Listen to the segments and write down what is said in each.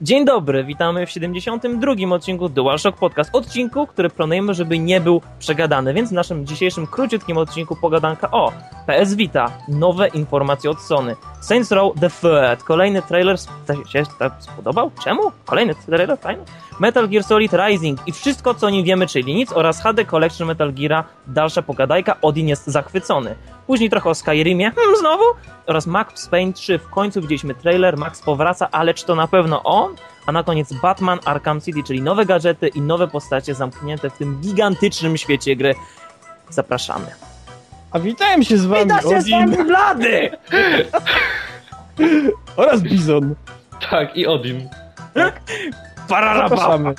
Dzień dobry, witamy w 72. odcinku DualShock Podcast. Odcinku, który planujemy, żeby nie był przegadany, więc w naszym dzisiejszym króciutkim odcinku pogadanka o PS Vita, nowe informacje od Sony, Saints Row The Third, kolejny trailer się tak spodobał? Czemu? Kolejny trailer, fajny? Metal Gear Solid Rising i wszystko co o nim wiemy, czyli nic oraz HD Collection Metal Geara, dalsza pogadajka, Odin jest zachwycony. Później trochę o Skyrimie, hmm, znowu, oraz Max Payne 3. W końcu widzieliśmy trailer, Max powraca, ale czy to na pewno on? A na koniec Batman Arkham City, czyli nowe gadżety i nowe postacie zamknięte w tym gigantycznym świecie gry. Zapraszamy. A witałem się z wami, Wita się z wami Blady! oraz Bizon. Tak, i Odin. Pararapa! Zapraszamy.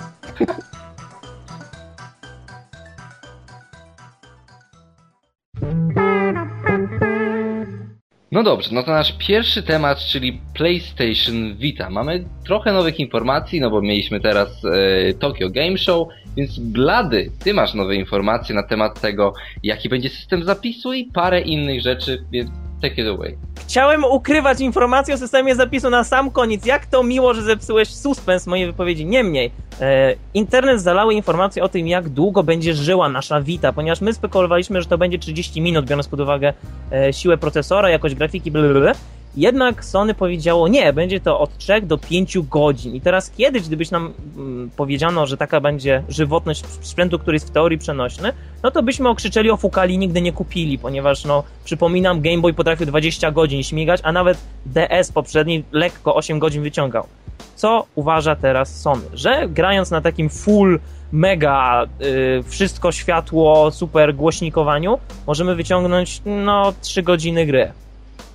No dobrze, no to nasz pierwszy temat, czyli PlayStation Vita. Mamy trochę nowych informacji, no bo mieliśmy teraz e, Tokyo Game Show, więc Blady, ty masz nowe informacje na temat tego, jaki będzie system zapisu i parę innych rzeczy, więc take it away. Chciałem ukrywać informacje o systemie zapisu na sam koniec. Jak to miło, że zepsułeś suspens mojej wypowiedzi. Niemniej, e, internet zalały informacje o tym, jak długo będzie żyła nasza Vita, ponieważ my spekulowaliśmy, że to będzie 30 minut, biorąc pod uwagę e, siłę procesora, jakość grafiki, blablabla. Jednak Sony powiedziało nie, będzie to od 3 do 5 godzin. I teraz kiedyś, gdybyś nam mm, powiedziano, że taka będzie żywotność sprzętu, który jest w teorii przenośny, no to byśmy okrzyczeli, ofukali, nigdy nie kupili, ponieważ no, przypominam, Game Boy potrafił 20 godzin śmigać, a nawet DS poprzedni lekko 8 godzin wyciągał. Co uważa teraz Sony? Że grając na takim full mega y, wszystko światło, super głośnikowaniu, możemy wyciągnąć no 3 godziny gry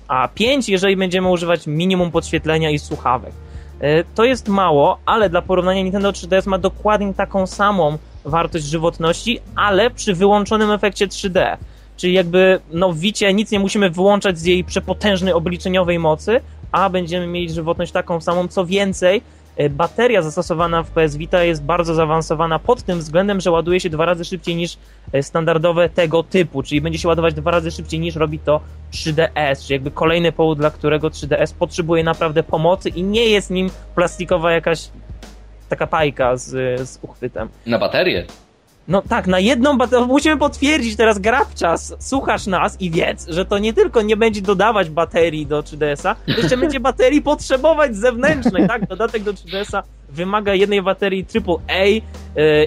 a 5, jeżeli będziemy używać minimum podświetlenia i słuchawek. E, to jest mało, ale dla porównania Nintendo 3DS ma dokładnie taką samą wartość żywotności, ale przy wyłączonym efekcie 3D. Czyli jakby no Wicie nic nie musimy wyłączać z jej przepotężnej obliczeniowej mocy, a będziemy mieć żywotność taką samą. Co więcej, bateria zastosowana w PS Vita jest bardzo zaawansowana pod tym względem, że ładuje się dwa razy szybciej niż e, standardowe tego typu, czyli będzie się ładować dwa razy szybciej niż robi to 3DS, czyli jakby kolejny powód, dla którego 3DS potrzebuje naprawdę pomocy i nie jest nim plastikowa jakaś taka pajka z, z uchwytem. Na baterię? No tak, na jedną baterię. Musimy potwierdzić teraz grabczas. Słuchasz nas i wiedz, że to nie tylko nie będzie dodawać baterii do 3DS-a, jeszcze będzie baterii potrzebować zewnętrznej, tak? Dodatek do 3DS-a wymaga jednej baterii AAA yy,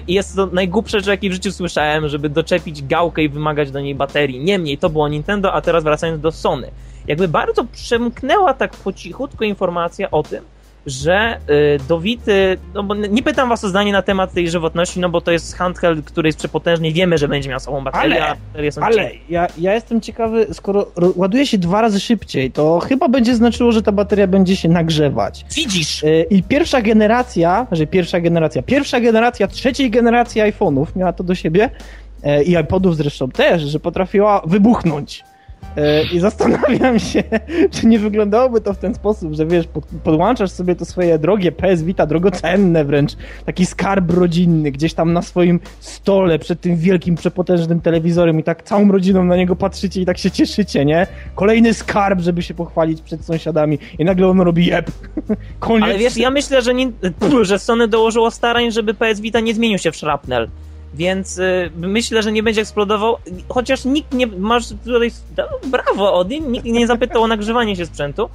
i jest to najgłupsze rzecz, jakie w życiu słyszałem, żeby doczepić gałkę i wymagać do niej baterii. Niemniej, to było Nintendo, a teraz wracając do Sony. Jakby bardzo przemknęła tak po cichutko informacja o tym, że y, do Wity, no bo nie pytam was o zdanie na temat tej żywotności, no bo to jest handheld, który jest przepotężny wiemy, że będzie miał sobą baterię, ale, baterie są Ale ja, ja jestem ciekawy, skoro ładuje się dwa razy szybciej, to chyba będzie znaczyło, że ta bateria będzie się nagrzewać. Widzisz! Y, I pierwsza generacja, że pierwsza generacja, pierwsza generacja trzeciej generacji iPhone'ów miała to do siebie y, i iPodów zresztą też, że potrafiła wybuchnąć. E, I zastanawiam się, czy nie wyglądałoby to w ten sposób, że wiesz, podłączasz sobie to swoje drogie PS Vita, drogocenne wręcz, taki skarb rodzinny, gdzieś tam na swoim stole przed tym wielkim, przepotężnym telewizorem i tak całą rodziną na niego patrzycie i tak się cieszycie, nie? Kolejny skarb, żeby się pochwalić przed sąsiadami i nagle on robi jeb. Koniec. Ale wiesz, ja myślę, że, nie, że Sony dołożyło starań, żeby PS Vita nie zmienił się w szrapnel. Więc y, myślę, że nie będzie eksplodował, chociaż nikt nie, masz tutaj, no, brawo Odin, nikt nie zapytał o nagrzewanie się sprzętu,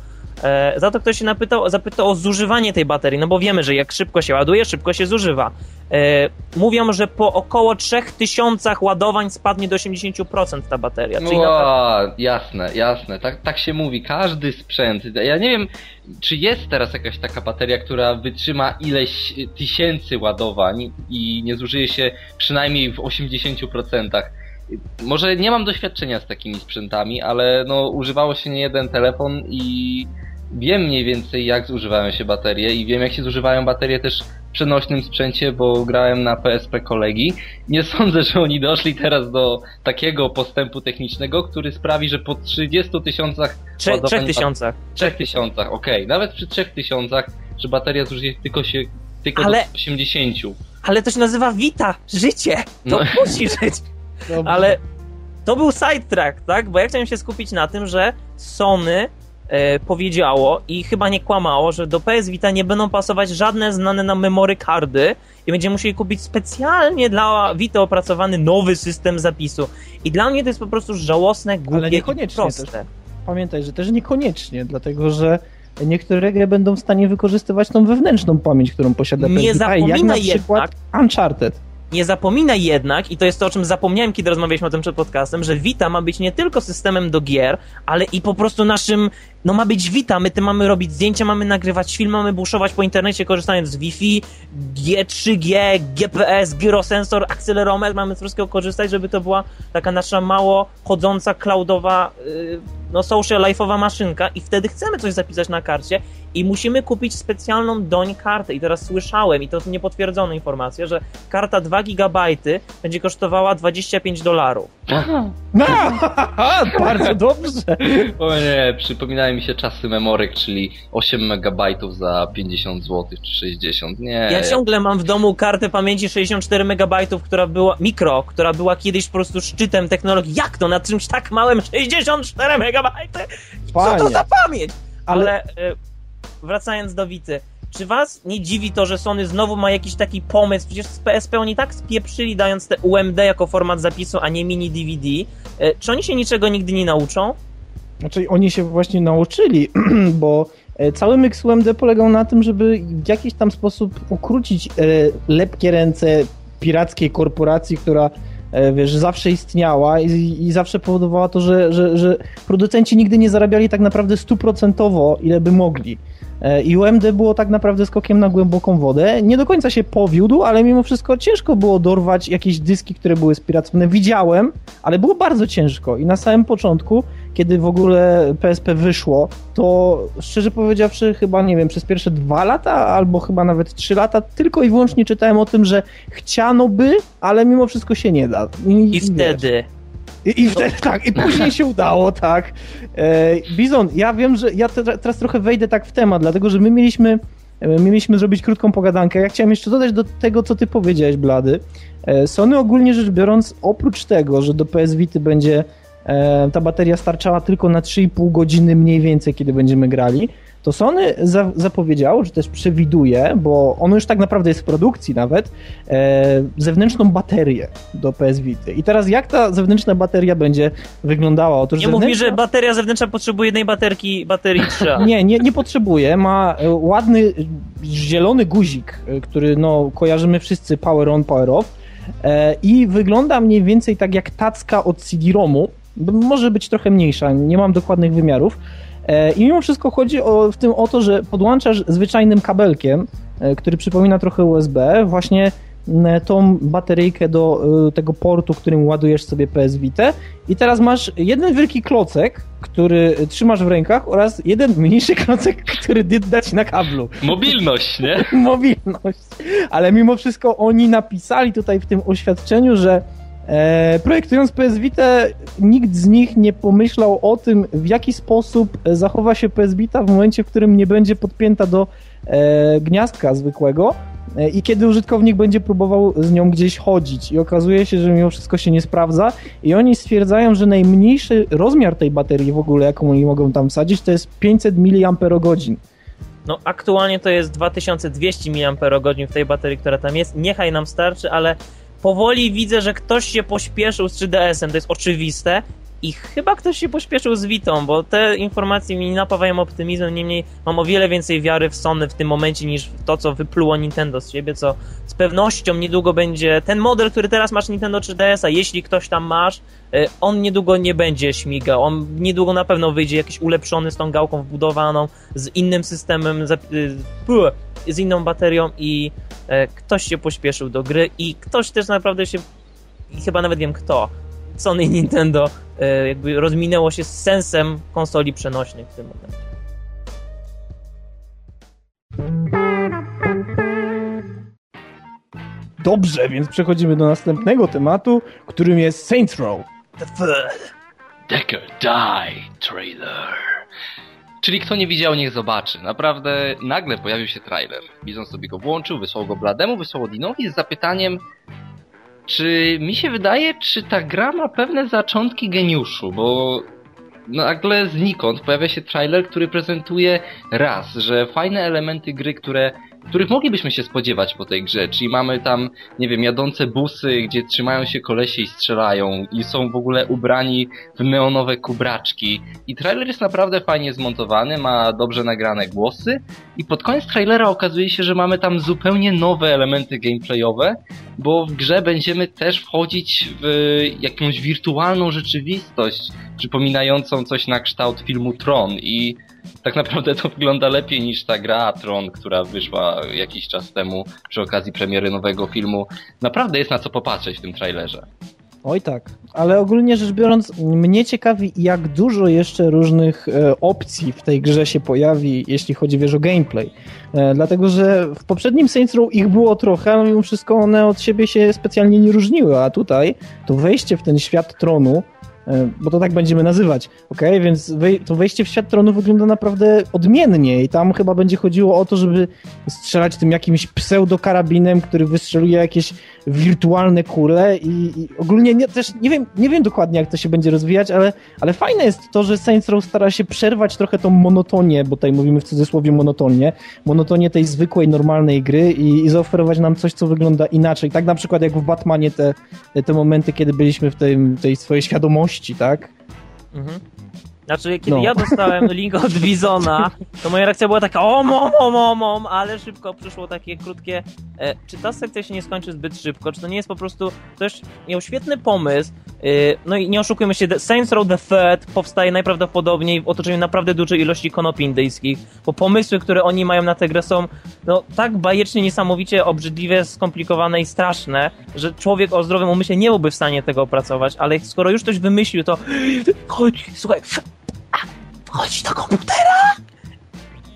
za to ktoś się napytał, zapytał o zużywanie tej baterii, no bo wiemy, że jak szybko się ładuje, szybko się zużywa. E, mówią, że po około 3000 ładowań spadnie do 80% ta bateria. Czyli no, naprawdę... jasne, jasne, tak, tak się mówi, każdy sprzęt, ja nie wiem, czy jest teraz jakaś taka bateria, która wytrzyma ileś tysięcy ładowań i nie zużyje się przynajmniej w 80%. Może nie mam doświadczenia z takimi sprzętami, ale no używało się nie jeden telefon i wiem mniej więcej jak zużywają się baterie i wiem jak się zużywają baterie też w przenośnym sprzęcie, bo grałem na PSP kolegi. Nie sądzę, że oni doszli teraz do takiego postępu technicznego, który sprawi, że po 30 tysiącach... Trzech tysiącach. Trzech tysiącach, okej. Okay. Nawet przy trzech tysiącach, że bateria zużyje tylko się tylko ale, do 80. Ale to się nazywa Vita, życie. To no. musi żyć. Ale to był sidetrack, tak? Bo ja chciałem się skupić na tym, że Sony e, powiedziało i chyba nie kłamało, że do PS Vita nie będą pasować żadne znane nam memory cardy i będziemy musieli kupić specjalnie dla Vita opracowany nowy system zapisu. I dla mnie to jest po prostu żałosne, głupie i niekoniecznie proste. też. Pamiętaj, że też niekoniecznie, dlatego że niektóre gry będą w stanie wykorzystywać tą wewnętrzną pamięć, którą posiada Nie PS Vita, jak na zapominaj przykład Uncharted. Nie zapominaj jednak, i to jest to, o czym zapomniałem, kiedy rozmawialiśmy o tym przed podcastem, że Vita ma być nie tylko systemem do gier, ale i po prostu naszym, no ma być Vita, my tym mamy robić zdjęcia, mamy nagrywać film, mamy buszować po internecie korzystając z Wi-Fi, G3G, GPS, gyrosensor, akcelerometr, mamy z wszystkiego korzystać, żeby to była taka nasza mało chodząca, cloudowa, yy, no social life'owa maszynka i wtedy chcemy coś zapisać na karcie i musimy kupić specjalną doń kartę. I teraz słyszałem, i to niepotwierdzone informacje, że karta 2 GB będzie kosztowała 25 dolarów. No, bardzo dobrze. O nie, przypominają mi się czasy memorek, czyli 8 MB za 50 zł czy 60. Nie. Ja ciągle mam w domu kartę pamięci 64 MB, która była mikro, która była kiedyś po prostu szczytem technologii. Jak to na czymś tak małym 64 MB? Co to za pamięć? Ale Ale e, wracając do Wity, czy was nie dziwi to, że Sony znowu ma jakiś taki pomysł? Przecież z PSP oni tak spieprzyli, dając te UMD jako format zapisu, a nie mini DVD. E, Czy oni się niczego nigdy nie nauczą? Znaczy oni się właśnie nauczyli, bo e, cały mix UMD polegał na tym, żeby w jakiś tam sposób ukrócić e, lepkie ręce pirackiej korporacji, która wiesz, zawsze istniała i, i zawsze powodowała to, że, że, że producenci nigdy nie zarabiali tak naprawdę stuprocentowo, ile by mogli. E, I UMD było tak naprawdę skokiem na głęboką wodę. Nie do końca się powiódł, ale mimo wszystko ciężko było dorwać jakieś dyski, które były spiracone. Widziałem, ale było bardzo ciężko. I na samym początku, kiedy w ogóle PSP wyszło, to szczerze powiedziawszy, chyba nie wiem, przez pierwsze dwa lata, albo chyba nawet trzy lata, tylko i wyłącznie czytałem o tym, że chciano by, ale mimo wszystko się nie da. I wiesz. wtedy. I, I wtedy tak, i później się udało, tak. E, Bizon, ja wiem, że ja te, teraz trochę wejdę tak w temat, dlatego że my mieliśmy, e, mieliśmy zrobić krótką pogadankę. Ja chciałem jeszcze dodać do tego, co ty powiedziałeś, Blady. E, Sony ogólnie rzecz biorąc, oprócz tego, że do PS Vity będzie e, ta bateria starczała tylko na 3,5 godziny mniej więcej, kiedy będziemy grali, to Sony za, zapowiedziało, że też przewiduje, bo ono już tak naprawdę jest w produkcji nawet, e, zewnętrzną baterię do PS Vity. I teraz jak ta zewnętrzna bateria będzie wyglądała? Otóż Nie zewnętrzna- że bateria zewnętrzna potrzebuje jednej baterki, baterii 3. nie, nie, nie potrzebuje. Ma e, ładny zielony guzik, e, który no, kojarzymy wszyscy power on, power off. E, I wygląda mniej więcej tak jak tacka od CD-ROMu. Może być trochę mniejsza, nie mam dokładnych wymiarów. E, I mimo wszystko chodzi o, w tym o to, że podłączasz zwyczajnym kabelkiem, e, który przypomina trochę USB, właśnie m, tą bateryjkę do e, tego portu, którym ładujesz sobie PS Vita i teraz masz jeden wielki klocek, który trzymasz w rękach oraz jeden mniejszy klocek, który dać na kablu. Mobilność, nie? Mobilność. Ale mimo wszystko oni napisali tutaj w tym oświadczeniu, że e, projektując PS Vita nikt z nich nie pomyślał o tym, w jaki sposób e, zachowa się PS Vita w momencie, w którym nie będzie podpięta do e, gniazdka zwykłego e, i kiedy użytkownik będzie próbował z nią gdzieś chodzić. I okazuje się, że mimo wszystko się nie sprawdza i oni stwierdzają, że najmniejszy rozmiar tej baterii w ogóle, jaką oni mogą tam wsadzić, to jest 500 mAh. No aktualnie to jest 2200 mAh w tej baterii, która tam jest. Niechaj nam starczy, ale powoli widzę, że ktoś się pośpieszył z 3DS-em, to jest oczywiste. I chyba ktoś się pośpieszył z Witą, bo te informacje mi napawają optymizmem, niemniej mam o wiele więcej wiary w Sony w tym momencie niż w to, co wypluło Nintendo z siebie, co z pewnością niedługo będzie ten model, który teraz masz Nintendo 3DS-a, jeśli ktoś tam masz, y, on niedługo nie będzie śmigał, on niedługo na pewno wyjdzie jakiś ulepszony z tą gałką wbudowaną, z innym systemem, y, z inną baterią i e, ktoś się pośpieszył do gry i ktoś też naprawdę się, chyba nawet wiem kto, Sony i Nintendo e, jakby rozminęło się z sensem konsoli przenośnych w tym momencie. Dobrze, więc przechodzimy do następnego tematu, którym jest Saints Row. Decker Die trailer. Czyli kto nie widział, niech zobaczy. Naprawdę nagle pojawił się trailer. Bizon sobie go włączył, wysłał go Blademu, wysłał Odinowi z zapytaniem czy mi się wydaje, czy ta gra ma pewne zaczątki geniuszu, bo nagle znikąd pojawia się trailer, który prezentuje raz, że fajne elementy gry, które których moglibyśmy się spodziewać po tej grze, czyli mamy tam, nie wiem, jadące busy, gdzie trzymają się kolesie i strzelają i są w ogóle ubrani w neonowe kubraczki. I trailer jest naprawdę fajnie zmontowany, ma dobrze nagrane głosy. I pod koniec trailera okazuje się, że mamy tam zupełnie nowe elementy gameplayowe, bo w grze będziemy też wchodzić w jakąś wirtualną rzeczywistość, przypominającą coś na kształt filmu Tron. I tak naprawdę to wygląda lepiej niż ta gra Tron, która wyszła jakiś czas temu przy okazji premiery nowego filmu. Naprawdę jest na co popatrzeć w tym trailerze. Oj tak, ale ogólnie rzecz biorąc, mnie ciekawi, jak dużo jeszcze różnych e, opcji w tej grze się pojawi, jeśli chodzi wiesz o gameplay. E, dlatego, że w poprzednim Saints Row ich było trochę, ale mimo wszystko one od siebie się specjalnie nie różniły, a tutaj to wejście w ten świat tronu bo to tak będziemy nazywać, ok? Więc to wejście w świat tronu wygląda naprawdę odmiennie i tam chyba będzie chodziło o to, żeby strzelać tym jakimś pseudokarabinem, który wystrzeluje jakieś wirtualne kule i, i ogólnie nie, też nie wiem, nie wiem dokładnie jak to się będzie rozwijać, ale, ale fajne jest to, że Saints Row stara się przerwać trochę tą monotonię, bo tutaj mówimy w cudzysłowie monotonię, monotonię tej zwykłej, normalnej gry i, i zaoferować nam coś, co wygląda inaczej. Tak na przykład jak w Batmanie te, te momenty, kiedy byliśmy w tej, tej swojej świadomości, tak? Mhm. Znaczy, kiedy no. ja dostałem link od Bizona, to moja reakcja była taka om, om, om, om, om ale szybko przyszło takie krótkie e, czy ta sekcja się nie skończy zbyt szybko, czy to nie jest po prostu ktoś miał świetny pomysł, e, no i nie oszukujmy się, Saints Row the Third powstaje najprawdopodobniej w otoczeniu naprawdę dużej ilości konopi indyjskich, bo pomysły, które oni mają na tę grę są no, tak bajecznie, niesamowicie obrzydliwe, skomplikowane i straszne, że człowiek o zdrowym umyśle nie byłby w stanie tego opracować, ale skoro już ktoś wymyślił, to chodź, słuchaj, Chodź do komputera!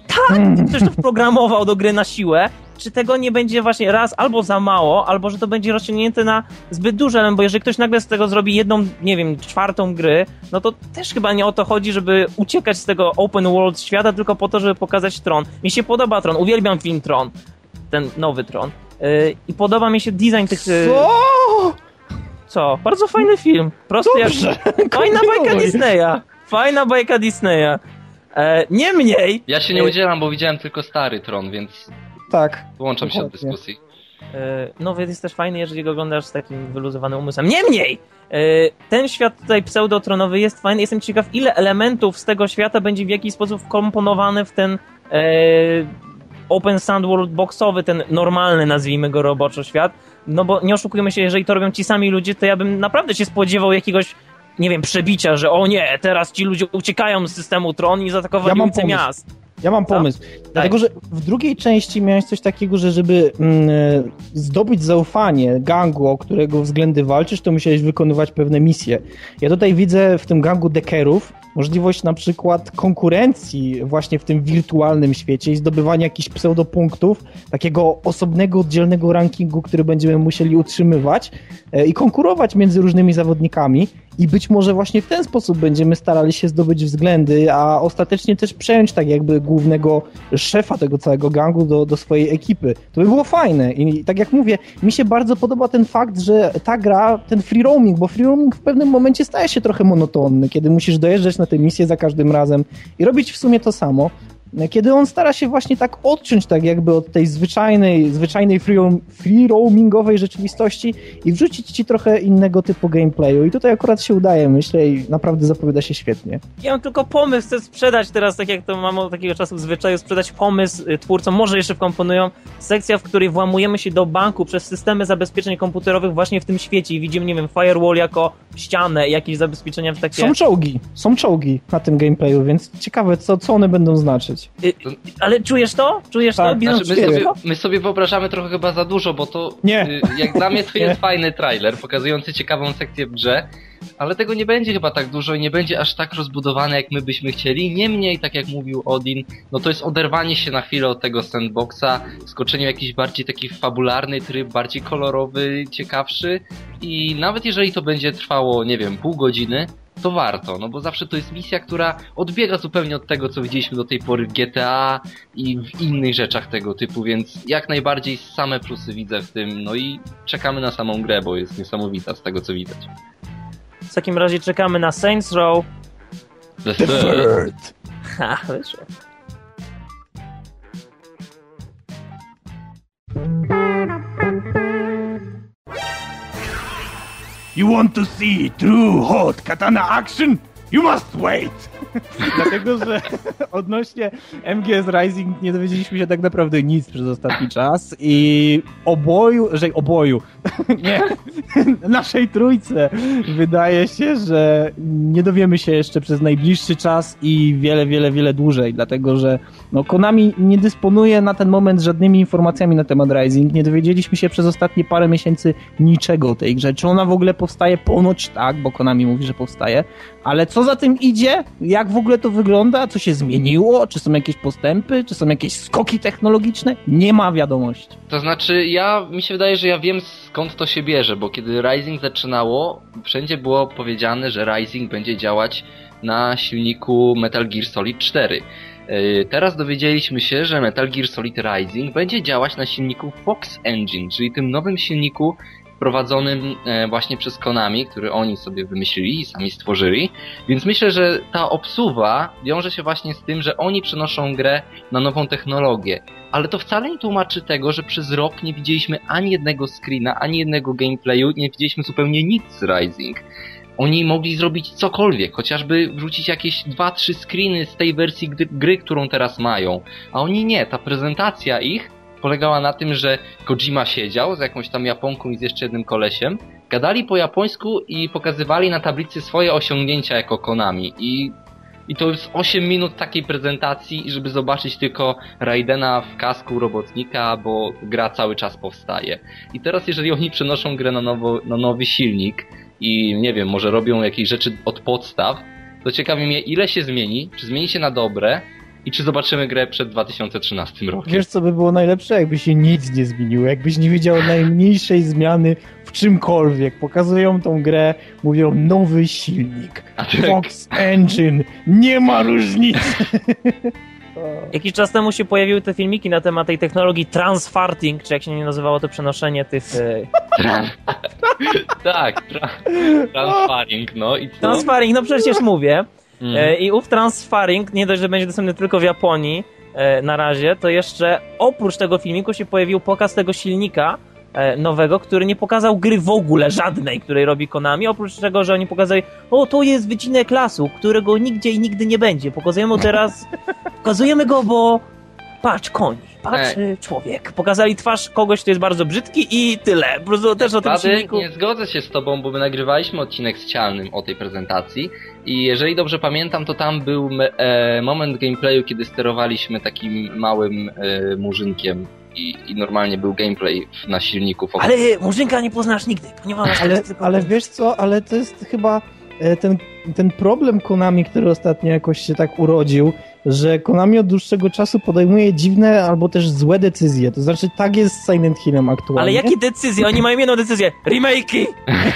Tak! Hmm. Ktoś to wprogramował do gry na siłę. Czy tego nie będzie właśnie raz albo za mało, albo że to będzie rozciągnięte na zbyt duże, bo jeżeli ktoś nagle z tego zrobi jedną, nie wiem, czwartą gry, no to też chyba nie o to chodzi, żeby uciekać z tego open world świata, tylko po to, żeby pokazać Tron. Mi się podoba Tron, uwielbiam film Tron, ten nowy Tron. Yy, I podoba mi się design tych... Yy... Co? Co? Bardzo fajny film. Prosty Dobrze. jak... Fajna bajka Disneya. Fajna bajka Disneya. E, Niemniej... Ja się nie e, udzielam, bo widziałem tylko stary Tron, więc... Tak. Włączam się do dyskusji. E, nowy jest też fajny, jeżeli go oglądasz z takim wyluzowanym umysłem. Niemniej! E, ten świat tutaj pseudotronowy jest fajny. Jestem ciekaw, ile elementów z tego świata będzie w jakiś sposób wkomponowany w ten e, open sandworld boxowy, ten normalny, nazwijmy go roboczo świat. No bo nie oszukujmy się, jeżeli to robią ci sami ludzie, to ja bym naprawdę się spodziewał jakiegoś nie wiem, przebicia, że o nie, teraz ci ludzie uciekają z systemu Tron i zaatakowali ja ulice miast. Ja mam pomysł. No? Dlatego, że w drugiej części miałeś coś takiego, że żeby mm, zdobyć zaufanie gangu, o którego względy walczysz, to musiałeś wykonywać pewne misje. Ja tutaj widzę w tym gangu dekerów możliwość na przykład konkurencji właśnie w tym wirtualnym świecie i zdobywania jakichś pseudopunktów, takiego osobnego, oddzielnego rankingu, który będziemy musieli utrzymywać e, i konkurować między różnymi zawodnikami i być może właśnie w ten sposób będziemy starali się zdobyć względy, a ostatecznie też przejąć tak jakby głównego szefa tego całego gangu do, do swojej ekipy. To by było fajne i tak jak mówię, mi się bardzo podoba ten fakt, że ta gra, ten free roaming, bo free roaming w pewnym momencie staje się trochę monotonny, kiedy musisz dojeżdżać na tę misję za każdym razem i robić w sumie to samo kiedy on stara się właśnie tak odciąć tak jakby od tej zwyczajnej, zwyczajnej free, roamingowej rzeczywistości i wrzucić ci trochę innego typu gameplayu. I tutaj akurat się udaje, myślę, i naprawdę zapowiada się świetnie. Ja mam tylko pomysł, chcę sprzedać teraz, tak jak to mam od takiego czasu w zwyczaju, sprzedać pomysł y, twórcom, może jeszcze wkomponują sekcja, w której włamujemy się do banku przez systemy zabezpieczeń komputerowych właśnie w tym świecie i widzimy, nie wiem, firewall jako ścianę, jakieś zabezpieczenia w takie... Są czołgi, są czołgi na tym gameplayu, więc ciekawe, co, co one będą znaczyć. Y, ale czujesz to? Czujesz tak. to? Znaczy, my, sobie, my sobie wyobrażamy trochę chyba za dużo, bo to nie. Y, jak dla mnie to jest fajny trailer pokazujący ciekawą sekcję w grze, ale tego nie będzie chyba tak dużo i nie będzie aż tak rozbudowane jak my byśmy chcieli. Niemniej, tak jak mówił Odin, no to jest oderwanie się na chwilę od tego sandboxa, skoczenie w jakiś bardziej taki fabularny tryb, bardziej kolorowy, ciekawszy i nawet jeżeli to będzie trwało, nie wiem, pół godziny, to warto, no bo zawsze to jest misja, która odbiega zupełnie od tego, co widzieliśmy do tej pory w GTA i w innych rzeczach tego typu, więc jak najbardziej same plusy widzę w tym, no i czekamy na samą grę, bo jest niesamowita z tego, co widać. W takim razie czekamy na Saints Row, The The third. third. Ha, wyszło. You want to see true hot katana action? You must wait! Dlatego, że odnośnie MGS Rising nie dowiedzieliśmy się tak naprawdę nic przez ostatni czas i oboju, że oboju, nie, naszej trójce wydaje się, że nie dowiemy się jeszcze przez najbliższy czas i wiele, wiele, wiele dłużej, dlatego, że no, Konami nie dysponuje na ten moment żadnymi informacjami na temat Rising, nie dowiedzieliśmy się przez ostatnie parę miesięcy niczego o tej grze, czy ona w ogóle powstaje, ponoć tak, bo Konami mówi, że powstaje, ale co za tym idzie? Jak w ogóle to wygląda? Co się zmieniło? Czy są jakieś postępy? Czy są jakieś skoki technologiczne? Nie ma wiadomości. To znaczy, ja mi się wydaje, że ja wiem skąd to się bierze, bo kiedy Rising zaczynało, wszędzie było powiedziane, że Rising będzie działać na silniku Metal Gear Solid 4. Yy, Teraz dowiedzieliśmy się, że Metal Gear Solid Rising będzie działać na silniku Fox Engine, czyli tym nowym silniku wprowadzonym e, właśnie przez Konami, który oni sobie wymyślili i sami stworzyli. Więc myślę, że ta obsuwa wiąże się właśnie z tym, że oni przenoszą grę na nową technologię. Ale to wcale nie tłumaczy tego, że przez rok nie widzieliśmy ani jednego screena, ani jednego gameplayu, nie widzieliśmy zupełnie nic z Rising. Oni mogli zrobić cokolwiek, chociażby wrzucić jakieś 2-3 screeny z tej wersji gry, którą teraz mają. A oni nie, ta prezentacja ich polegała na tym, że Kojima siedział z jakąś tam Japonką i z jeszcze jednym kolesiem, gadali po japońsku i pokazywali na tablicy swoje osiągnięcia jako Konami. I i to jest 8 minut takiej prezentacji, żeby zobaczyć tylko Raidena w kasku robotnika, bo gra cały czas powstaje. I teraz jeżeli oni przenoszą grę na, nowo, na nowy silnik i nie wiem, może robią jakieś rzeczy od podstaw, to ciekawi mnie ile się zmieni, czy zmieni się na dobre i czy zobaczymy grę przed 2013 rokiem. Wiesz, co by było najlepsze? Jakby się nic nie zmieniło, jakbyś nie widział najmniejszej zmiany w czymkolwiek. Pokazują tą grę, mówią nowy silnik, A tak. Fox Engine, nie ma różnicy. Jakiś czas temu się pojawiły te filmiki na temat tej technologii transfarting, czy jak się nie nazywało to przenoszenie tych... E, tak, tra... transfaring, no i co? transfaring, no przecież mówię. Mhm. E, I ów transfaring nie dość, że będzie dostępny tylko w Japonii e, na razie, to jeszcze oprócz tego filmiku się pojawił pokaz tego silnika e, nowego, który nie pokazał gry w ogóle żadnej, której robi Konami, oprócz tego, że oni pokazali, o to jest wycinek lasu, którego nigdzie i nigdy nie będzie. Pokazujemy teraz, pokazujemy go, bo patrz koń, patrz e, człowiek. Pokazali twarz kogoś, kto jest bardzo brzydki i tyle. Po prostu też o tym Wady, silniku. nie zgodzę się z tobą, bo my nagrywaliśmy odcinek z Cialnym o tej prezentacji i jeżeli dobrze pamiętam, to tam był e, moment gameplayu, kiedy sterowaliśmy takim małym e, murzynkiem i, i normalnie był gameplay w- na silniku. Ale Murzynka nie poznasz nigdy, ponieważ Ale, ale wiesz co, ale to jest chyba e, ten, ten problem Konami, który ostatnio jakoś się tak urodził, że Konami od dłuższego czasu podejmuje dziwne albo też złe decyzje. To znaczy tak jest z Silent Hillem aktualnie. Ale jakie decyzje? Oni mają jedną decyzję. Remake'i!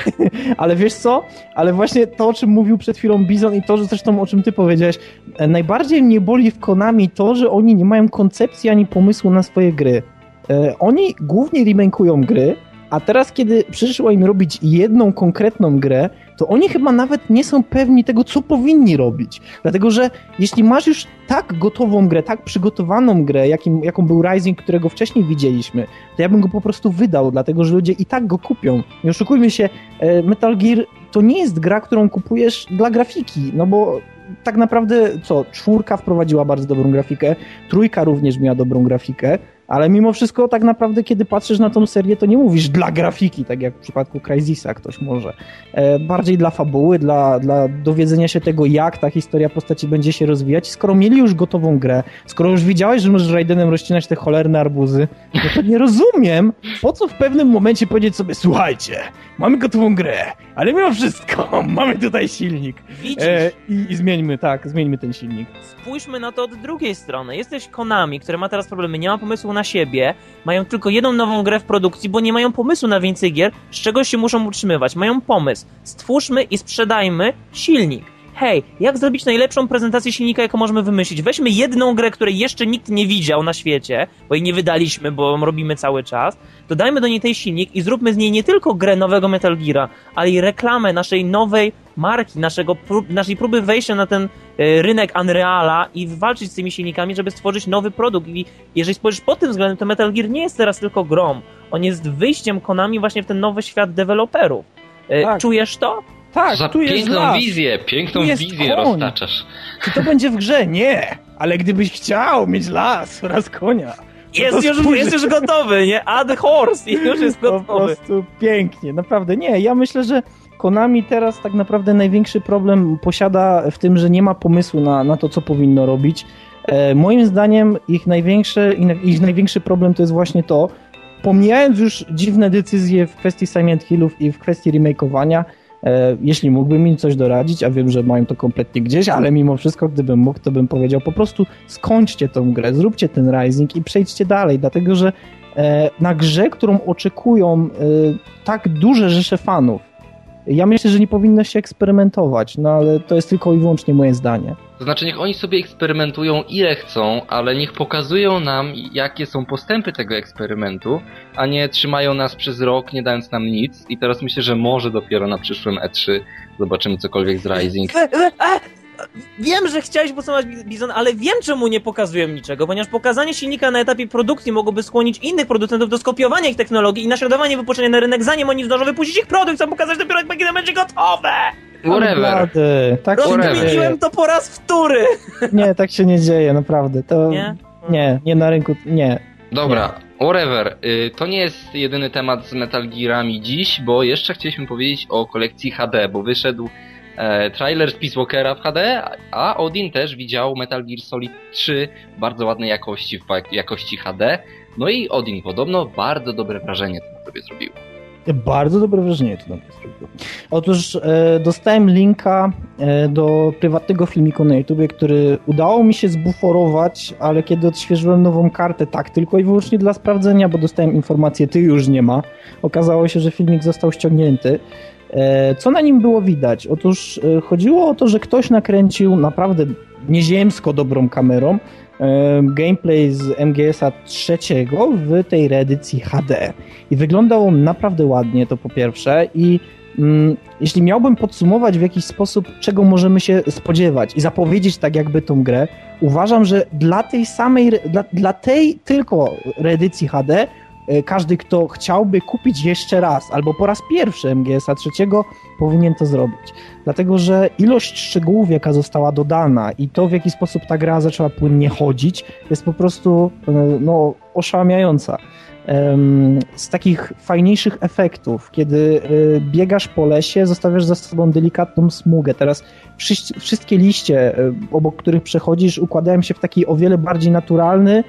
Ale wiesz co? Ale właśnie to, o czym mówił przed chwilą Bizon i to, że zresztą o czym ty powiedziałeś, e, najbardziej mnie boli w Konami to, że oni nie mają koncepcji ani pomysłu na swoje gry. E, oni głównie remake'ują gry, a teraz, kiedy przyszło im robić jedną konkretną grę, to oni chyba nawet nie są pewni tego, co powinni robić. Dlatego, że jeśli masz już tak gotową grę, tak przygotowaną grę, jakim, jaką był Rising, którego wcześniej widzieliśmy, to ja bym go po prostu wydał, dlatego że ludzie i tak go kupią. Nie oszukujmy się, e, Metal Gear to nie jest gra, którą kupujesz dla grafiki, no bo tak naprawdę co, czwórka wprowadziła bardzo dobrą grafikę, trójka również miała dobrą grafikę, ale mimo wszystko tak naprawdę kiedy patrzysz na tą serię, to nie mówisz dla grafiki, tak jak w przypadku Crysisa ktoś może. E, bardziej dla fabuły, dla, dla dowiedzenia się tego, jak ta historia postaci będzie się rozwijać. Skoro mieli już gotową grę, skoro już widziałeś, że możesz Raidenem rozcinać te cholerne arbuzy, no to nie rozumiem, po co w pewnym momencie powiedzieć sobie, słuchajcie, mamy gotową grę, ale mimo wszystko mamy tutaj silnik. Widzisz? E, i, I zmieńmy, tak, zmieńmy ten silnik. Spójrzmy na to od drugiej strony. Jesteś Konami, które ma teraz problemy, nie ma pomysłu na siebie, mają tylko jedną nową grę w produkcji, bo nie mają pomysłu na więcej gier, z czego się muszą utrzymywać. Mają pomysł. Stwórzmy i sprzedajmy silnik. Hej, jak zrobić najlepszą prezentację silnika, jaką możemy wymyślić? Weźmy jedną grę, której jeszcze nikt nie widział na świecie, bo jej nie wydaliśmy, bo robimy cały czas, dodajmy do niej ten silnik i zróbmy z niej nie tylko grę nowego Metal Geara, ale i reklamę naszej nowej marki, naszego prób, naszej próby wejścia na ten e, rynek Unreala i walczyć z tymi silnikami, żeby stworzyć nowy produkt. I jeżeli spojrzysz pod tym względem, to Metal Gear nie jest teraz tylko grą. On jest wyjściem Konami właśnie w ten nowy świat deweloperów. E, Tak. Czujesz to? Tak, Za tu jest piękną las. wizję, piękną wizję koń. roztaczasz. Czy to będzie w grze? Nie. Ale gdybyś chciał mieć las oraz konia, Jest już, jest już gotowy, nie? Add horse i już jest po gotowy. prostu pięknie. Naprawdę nie. Ja myślę, że Konami teraz tak naprawdę największy problem posiada w tym, że nie ma pomysłu na, na to, co powinno robić. E, moim zdaniem ich największy, ich największy problem to jest właśnie to, pomijając już dziwne decyzje w kwestii Silent Hillów i w kwestii remakeowania, jeśli mógłbym im coś doradzić, a wiem, że mają to kompletnie gdzieś, ale mimo wszystko, gdybym mógł, to bym powiedział po prostu skończcie tą grę, zróbcie ten Rising i przejdźcie dalej, dlatego że e, na grze, którą oczekują e, tak duże rzesze fanów, ja myślę, że nie powinno się eksperymentować, no ale to jest tylko i wyłącznie moje zdanie. To znaczy, niech oni sobie eksperymentują ile chcą, ale niech pokazują nam, jakie są postępy tego eksperymentu, a nie trzymają nas przez rok, nie dając nam nic. I teraz myślę, że może dopiero na przyszłym E3 zobaczymy cokolwiek z Rising. Wiem, że chciałeś podsumować Bizon, ale wiem, czemu nie pokazują niczego, ponieważ pokazanie silnika na etapie produkcji mogłoby skłonić innych producentów do skopiowania ich technologii i naśladowania wypuszczenia na rynek, zanim oni zdążą wypuścić ich produkt, chcą pokazać dopiero jak będzie- będzie gotowe! Whatever. Naprawdę, tak się nie Whatever. dzieje. Rozkminiłem to po raz wtóry! Nie, tak się nie dzieje, naprawdę. To Nie? nie, nie na rynku, nie. Dobra, whatever. Y, To nie jest jedyny temat z Metal Gearami dziś, bo jeszcze chcieliśmy powiedzieć o kolekcji HD, bo wyszedł e, trailer z Peace Walkera w HD, a Odin też widział Metal Gear Solid 3 w bardzo ładnej jakości, w jakości HD. No i Odin podobno bardzo dobre wrażenie to sobie zrobił. Bardzo dobre wrażenie to na mnie zrobiło. Otóż e, dostałem linka e, do prywatnego filmiku na YouTubie, który udało mi się zbuforować, ale kiedy odświeżyłem nową kartę, tak, tylko i wyłącznie dla sprawdzenia, bo dostałem informację, ty już nie ma. Okazało się, że filmik został ściągnięty. E, co na nim było widać? Otóż e, chodziło o to, że ktoś nakręcił naprawdę nieziemsko dobrą kamerą e, gameplay z MGS-a trzeciego w tej reedycji HD. I wyglądał on naprawdę ładnie, to po pierwsze. I mm, jeśli miałbym podsumować w jakiś sposób, czego możemy się spodziewać i zapowiedzieć tak jakby tą grę, uważam, że dla tej samej, dla, dla tej tylko reedycji HD, każdy, kto chciałby kupić jeszcze raz, albo po raz pierwszy MGS-a trzeciego, powinien to zrobić. Dlatego, że ilość szczegółów, jaka została dodana i to, w jaki sposób ta gra zaczęła płynnie chodzić, jest po prostu e, no, oszałamiająca z takich fajniejszych efektów, kiedy y, biegasz po lesie, zostawiasz za sobą delikatną smugę. Teraz wszystkie liście, obok których przechodzisz, układają się w taki o wiele bardziej naturalny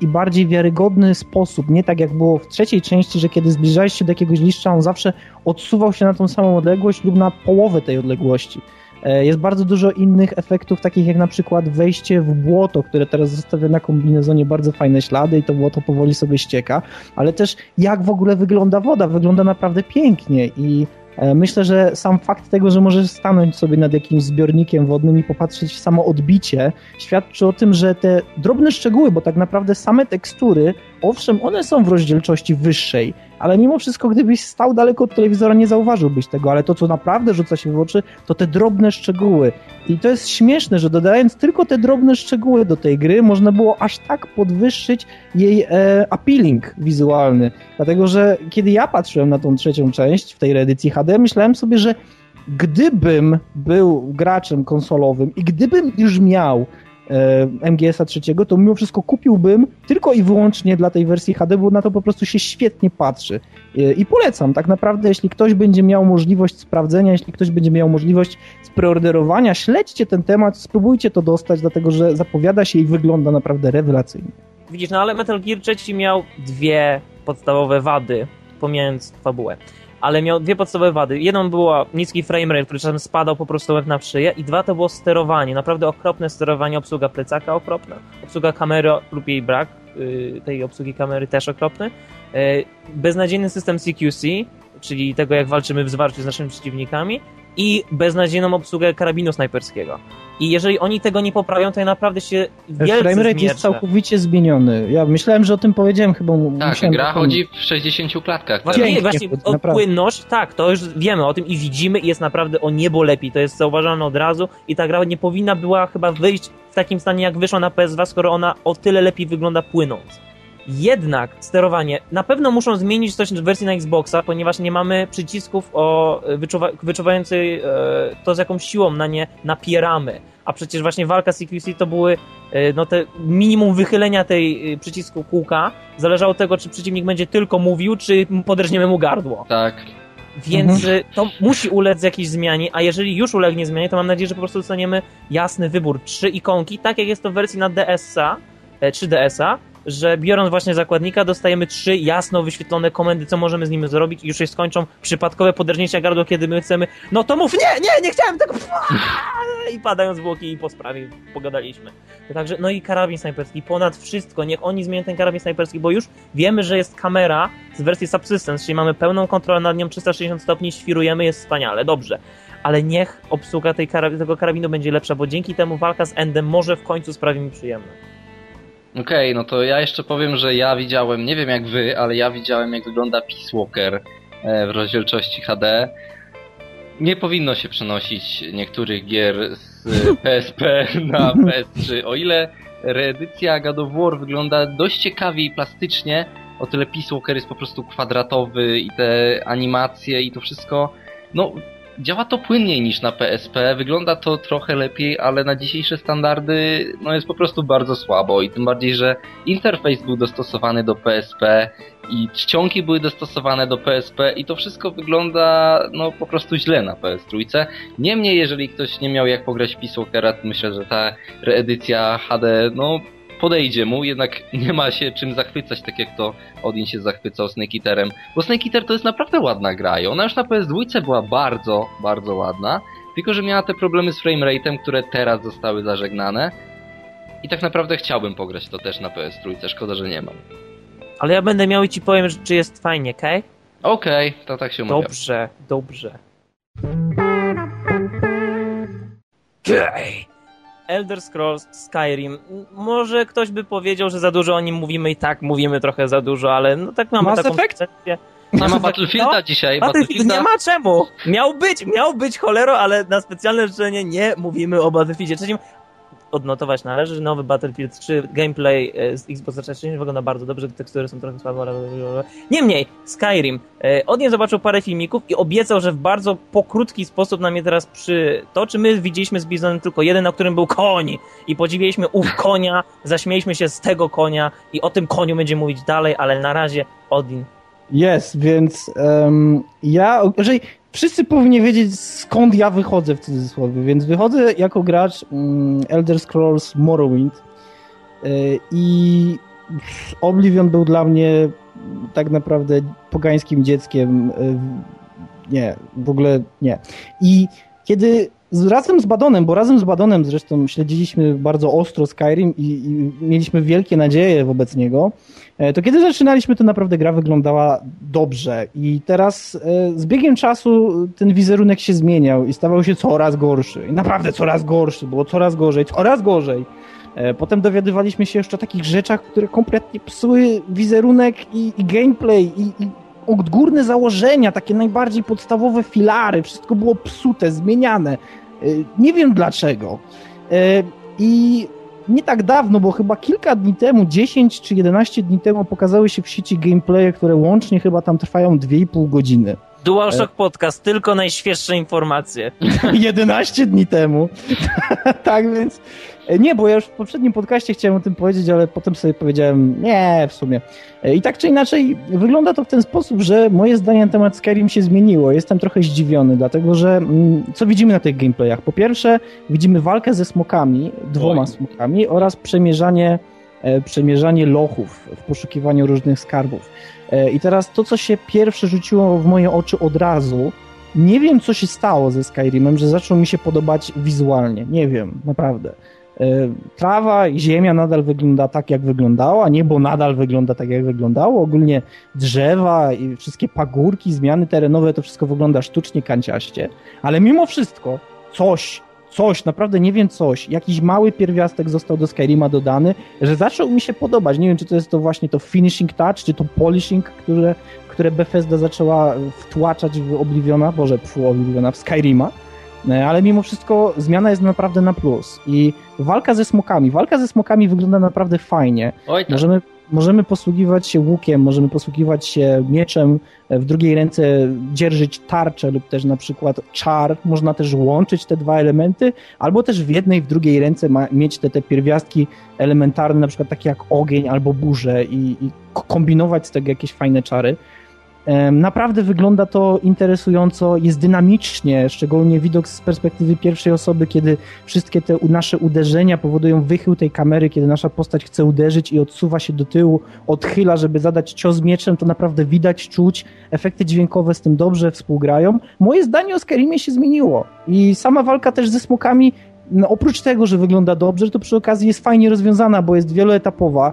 i bardziej wiarygodny sposób. Nie tak jak było w trzeciej części, że kiedy zbliżałeś się do jakiegoś liszcza, on zawsze odsuwał się na tą samą odległość lub na połowę tej odległości. E, Jest bardzo dużo innych efektów, takich jak na przykład wejście w błoto, które teraz zostawia na kombinezonie bardzo fajne ślady i to błoto powoli sobie ścieka, ale też jak w ogóle wygląda woda, wygląda naprawdę pięknie i e, myślę, że sam fakt tego, że możesz stanąć sobie nad jakimś zbiornikiem wodnym i popatrzeć w samo odbicie, świadczy o tym, że te drobne szczegóły, bo tak naprawdę same tekstury, owszem, one są w rozdzielczości wyższej, ale mimo wszystko, gdybyś stał daleko od telewizora, nie zauważyłbyś tego, ale to, co naprawdę rzuca się w oczy, to te drobne szczegóły. I to jest śmieszne, że dodając tylko te drobne szczegóły do tej gry, można było aż tak podwyższyć jej e, appealing wizualny. Dlatego, że kiedy ja patrzyłem na tą trzecią część w tej reedycji HD, myślałem sobie, że gdybym był graczem konsolowym i gdybym już miał MGS-a trzeciego, to mimo wszystko kupiłbym tylko i wyłącznie dla tej wersji HD, bo na to po prostu się świetnie patrzy. E, I polecam, tak naprawdę, jeśli ktoś będzie miał możliwość sprawdzenia, jeśli ktoś będzie miał możliwość spreorderowania, śledźcie ten temat, spróbujcie to dostać, dlatego że zapowiada się i wygląda naprawdę rewelacyjnie. Widzisz, no ale Metal Gear 3 miał dwie podstawowe wady, pomijając fabułę. Ale miał dwie podstawowe wady. Jedną była niski framerate, który czasem spadał po prostu na szyję i dwa to było sterowanie. Naprawdę okropne sterowanie, obsługa plecaka okropna, obsługa kamery lub jej brak, yy, tej obsługi kamery też okropny. Yy, beznadziejny system CQC, czyli tego jak walczymy w zwarciu z naszymi przeciwnikami i beznadziejną obsługę karabinu snajperskiego. I jeżeli oni tego nie poprawią, to ja naprawdę się wielce Framerate jest całkowicie zmieniony. Ja myślałem, że o tym powiedziałem chyba. mu- Tak, gra chodzi w 60 klatkach. Właśnie, Pięknie właśnie o naprawdę. płynność, tak, to już wiemy o tym i widzimy i jest naprawdę o niebo lepiej, to jest zauważalne od razu i ta gra nie powinna była chyba wyjść w takim stanie jak wyszła na PS2, skoro ona o tyle lepiej wygląda płynąc. Jednak sterowanie, na pewno muszą zmienić coś w wersji na Xboxa, ponieważ nie mamy przycisków o e, wyczuwa, wyczuwającej e, to z jaką siłą na nie napieramy. A przecież właśnie walka z CQC to były e, no te minimum wychylenia tej e, przycisku kółka zależało od tego, czy przeciwnik będzie tylko mówił, czy podrżniemy mu gardło. Tak. Więc y, to musi ulec jakiejś zmianie, a jeżeli już ulegnie zmianie, to mam nadzieję, że po prostu dostaniemy jasny wybór. Trzy ikonki, tak jak jest to w wersji na DS-a, e, 3DS-a, że biorąc właśnie zakładnika, dostajemy trzy jasno wyświetlone komendy, co możemy z nim zrobić i już się skończą przypadkowe podrżnięcia gardła, kiedy my chcemy, no to mów, nie, nie, nie chciałem tego, i padają zwłoki i po sprawie pogadaliśmy. Także, no i karabin snajperski, ponad wszystko, niech oni zmienią ten karabin snajperski, bo już wiemy, że jest kamera z wersji Subsistence, czyli mamy pełną kontrolę nad nią, 360 stopni, świrujemy, jest wspaniale, dobrze. Ale niech obsługa tej tego karabinu będzie lepsza, bo dzięki temu walka z Endem może w końcu sprawi mi przyjemne. Okej, no to ja jeszcze powiem, że ja widziałem, nie wiem jak wy, ale ja widziałem jak wygląda Peace Walker e, w rozdzielczości HD. Nie powinno się przenosić niektórych gier z PSP na PS3. O ile reedycja God of War wygląda dość ciekawie i plastycznie, o tyle Peace Walker jest po prostu kwadratowy i te animacje i to wszystko, no działa to płynniej niż na PSP, wygląda to trochę lepiej, ale na dzisiejsze standardy no jest po prostu bardzo słabo i tym bardziej, że interfejs był dostosowany do PSP i czcionki były dostosowane do PSP i to wszystko wygląda no po prostu źle na PS3. Niemniej, jeżeli ktoś nie miał jak pograć Peace Walkera, to myślę, że ta reedycja HD no podejdzie mu, jednak nie ma się czym zachwycać, tak jak to Odin się zachwycał Snake Eaterem. Bo Snake Eater to jest naprawdę ładna gra i ona już na PS2 była bardzo, bardzo ładna, tylko że miała te problemy z framerate'em, które teraz zostały zażegnane. I tak naprawdę chciałbym pograć to też na PS3, szkoda, że nie mam. Ale ja będę miał i ci powiem, że- czy jest fajnie, okej? Okej, to tak się umawia. Dobrze, dobrze. Okej. Elder Scrolls Skyrim. Może ktoś by powiedział, że za dużo o nim mówimy i tak mówimy trochę za dużo, ale no tak mamy Mass taką Effect? Nie ma Effect- Battlefielda no, dzisiaj, Battlefield nie ma czemu. Miał być, miał być cholero, ale na specjalne życzenie nie mówimy o Battlefieldzie trzecim. Odnotować należy, nowy Battlefield 3 gameplay e, z Xbox 360 wygląda bardzo dobrze, te tekstury są trochę słabe. Niemniej, Skyrim. E, Od niej zobaczył parę filmików i obiecał, że w bardzo pokrótki sposób nam je teraz przytoczy. My widzieliśmy z Bizonem tylko jeden, na którym był koń i podziwialiśmy ów konia, zaśmieliśmy się z tego konia i o tym koniu będziemy mówić dalej, ale na razie Odin. Jest, więc em, ja, jeżeli wszyscy powinni wiedzieć skąd ja wychodzę w cudzysłowie, więc wychodzę jako gracz mm, Elder Scrolls Morrowind y, i Oblivion był dla mnie tak naprawdę pogańskim dzieckiem. y, Nie, w ogóle nie. I kiedy z, razem z Badonem, bo razem z Badonem zresztą śledziliśmy bardzo ostro Skyrim i, i mieliśmy wielkie nadzieje wobec niego, e, to kiedy zaczynaliśmy, to naprawdę gra wyglądała dobrze i teraz e, z biegiem czasu ten wizerunek się zmieniał i stawał się coraz gorszy. I naprawdę coraz gorszy, było coraz gorzej, coraz gorzej. E, Potem dowiadywaliśmy się jeszcze o takich rzeczach, które kompletnie psuły wizerunek i, i gameplay i, i odgórne założenia, takie najbardziej podstawowe filary, wszystko było psute, zmieniane. E, Nie wiem dlaczego. E, I nie tak dawno, bo chyba kilka dni temu, 10 czy 11 dni temu pokazały się w sieci gameplaye, które łącznie chyba tam trwają 2,5 godziny. DualShock Podcast, tylko najświeższe informacje. 11 dni temu. tak więc. E, Nie, bo ja już w poprzednim podcaście chciałem o tym powiedzieć, ale potem sobie powiedziałem, nie, w sumie. E, I tak czy inaczej, wygląda to w ten sposób, że moje zdanie na temat Skyrim się zmieniło. Jestem trochę zdziwiony, dlatego że mm, co widzimy na tych gameplayach? Po pierwsze, widzimy walkę ze smokami, dwoma Oj. smokami oraz przemierzanie, e, przemierzanie lochów w poszukiwaniu różnych skarbów. I teraz to, co się pierwsze rzuciło w moje oczy od razu, nie wiem, co się stało ze Skyrimem, że zaczął mi się podobać wizualnie. Nie wiem, naprawdę. Trawa i ziemia nadal wygląda tak, jak wyglądała, niebo nadal wygląda tak, jak wyglądało. Ogólnie drzewa i wszystkie pagórki, zmiany terenowe, to wszystko wygląda sztucznie, kanciaście. Ale mimo wszystko coś coś, naprawdę nie wiem coś, jakiś mały pierwiastek został do Skyrima dodany, że zaczął mi się podobać. Nie wiem, czy to jest to właśnie to finishing touch, czy to polishing, które, które Bethesda zaczęła wtłaczać w Obliviona, boże, pfu, Obliviona, w Skyrima, e, ale mimo wszystko zmiana jest naprawdę na plus i walka ze smokami, walka ze smokami wygląda naprawdę fajnie. Oj, tak. Możemy możemy posługiwać się łukiem, możemy posługiwać się mieczem, w drugiej ręce dzierżyć tarczę lub też na przykład czar. Można też łączyć te dwa elementy, albo też w jednej, w drugiej ręce ma, mieć te, te pierwiastki elementarne, na przykład takie jak ogień albo burze i, i kombinować z tego jakieś fajne czary. Naprawdę wygląda to interesująco, jest dynamicznie, szczególnie widok z perspektywy pierwszej osoby, kiedy wszystkie te nasze uderzenia powodują wychył tej kamery, kiedy nasza postać chce uderzyć i odsuwa się do tyłu, odchyla, żeby zadać cios mieczem, to naprawdę widać, czuć, efekty dźwiękowe z tym dobrze współgrają. Moje zdanie o Skyrimie się zmieniło i sama walka też ze smokami no, oprócz tego, że wygląda dobrze, to przy okazji jest fajnie rozwiązana, bo jest wieloetapowa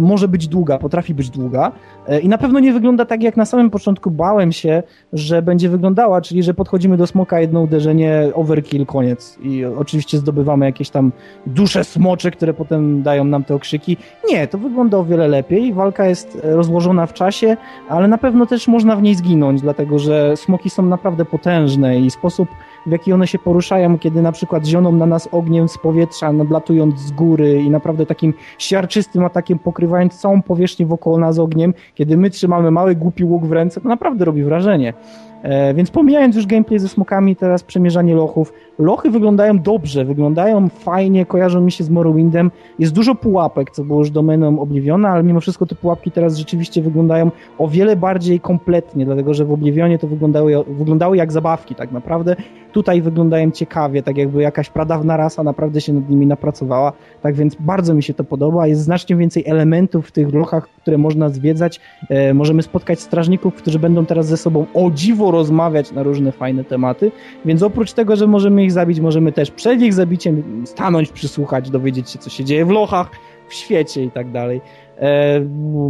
może być długa, potrafi być długa e, i na pewno nie wygląda tak, jak na samym początku bałem się, że będzie wyglądała, czyli że podchodzimy do smoka, jedno uderzenie, overkill, koniec i oczywiście zdobywamy jakieś tam dusze smocze, które potem dają nam te okrzyki. Nie, to wygląda o wiele lepiej, walka jest rozłożona w czasie, ale na pewno też można w niej zginąć, dlatego że smoki są naprawdę potężne i sposób w jaki one się poruszają, kiedy na przykład zioną na nas ogniem z powietrza, nadlatując z góry i naprawdę takim siarczystym atakiem pokrywając całą powierzchnię wokoło nas ogniem, kiedy my trzymamy mały głupi łuk w ręce, to naprawdę robi wrażenie. E, więc pomijając już gameplay ze smokami, teraz przemierzanie lochów. Lochy wyglądają dobrze, wyglądają fajnie, kojarzą mi się z Morrowindem. Jest dużo pułapek, co było już domeną Obliviona, ale mimo wszystko te pułapki teraz rzeczywiście wyglądają o wiele bardziej kompletnie, dlatego że w Oblivionie to wyglądały, wyglądały jak zabawki tak naprawdę. Tutaj wyglądają ciekawie, tak jakby jakaś pradawna rasa naprawdę się nad nimi napracowała. Tak więc bardzo mi się to podoba. Jest znacznie więcej elementów w tych lochach, które można zwiedzać. E, możemy spotkać strażników, którzy będą teraz ze sobą o dziwo rozmawiać na różne fajne tematy. Więc oprócz tego, że możemy ich zabić, możemy też przed ich zabiciem stanąć, przysłuchać, dowiedzieć się, co się dzieje w lochach, w świecie i tak dalej. E,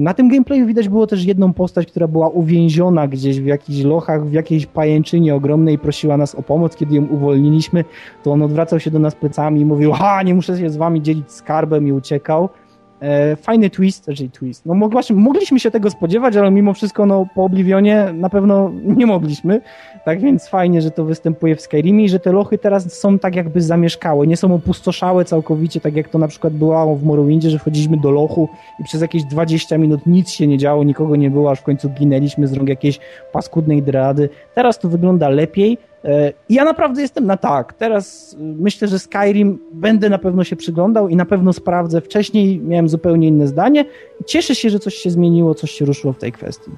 na tym gameplayu widać było też jedną postać, która była uwięziona gdzieś w jakichś lochach, w jakiejś pajęczynie ogromnej i prosiła nas o pomoc. Kiedy ją uwolniliśmy, to on odwracał się do nas plecami i mówił, ha, nie muszę się z wami dzielić skarbem i uciekał. E, fajny twist, czyli twist. No mogliśmy, mogliśmy się tego spodziewać, ale mimo wszystko no, po Oblivionie na pewno nie mogliśmy. Tak więc fajnie, że to występuje w Skyrimie i że te lochy teraz są tak jakby zamieszkałe, nie są opustoszałe całkowicie, tak jak to na przykład było w Morrowindzie, że wchodziliśmy do lochu i przez jakieś 20 minut nic się nie działo, nikogo nie było, aż w końcu ginęliśmy z rąk jakiejś paskudnej dready. Teraz to wygląda lepiej, E, ja naprawdę jestem na tak. Teraz y, myślę, że Skyrim będę na pewno się przyglądał i na pewno sprawdzę. Wcześniej miałem zupełnie inne zdanie. Cieszę się, że coś się zmieniło, coś się ruszyło w tej kwestii.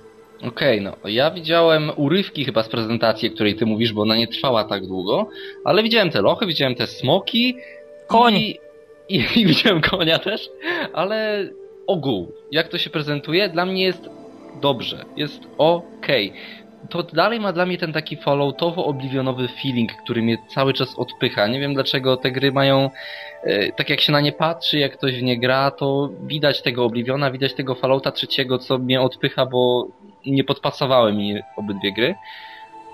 Okej, okay, no ja widziałem urywki chyba z prezentacji, o której ty mówisz, bo ona nie trwała tak długo, ale widziałem te lochy, widziałem te smoki. Koń! I, i, i widziałem konia też, ale ogół, jak to się prezentuje, dla mnie jest dobrze, jest okej. Okay to dalej ma dla mnie ten taki falloutowo-oblivionowy feeling, który mnie cały czas odpycha. Nie wiem dlaczego te gry mają, e, tak jak się na nie patrzy, jak ktoś w nie gra, to widać tego Obliviona, widać tego Fallouta trzeciego, co mnie odpycha, bo nie podpasowały mi obydwie gry.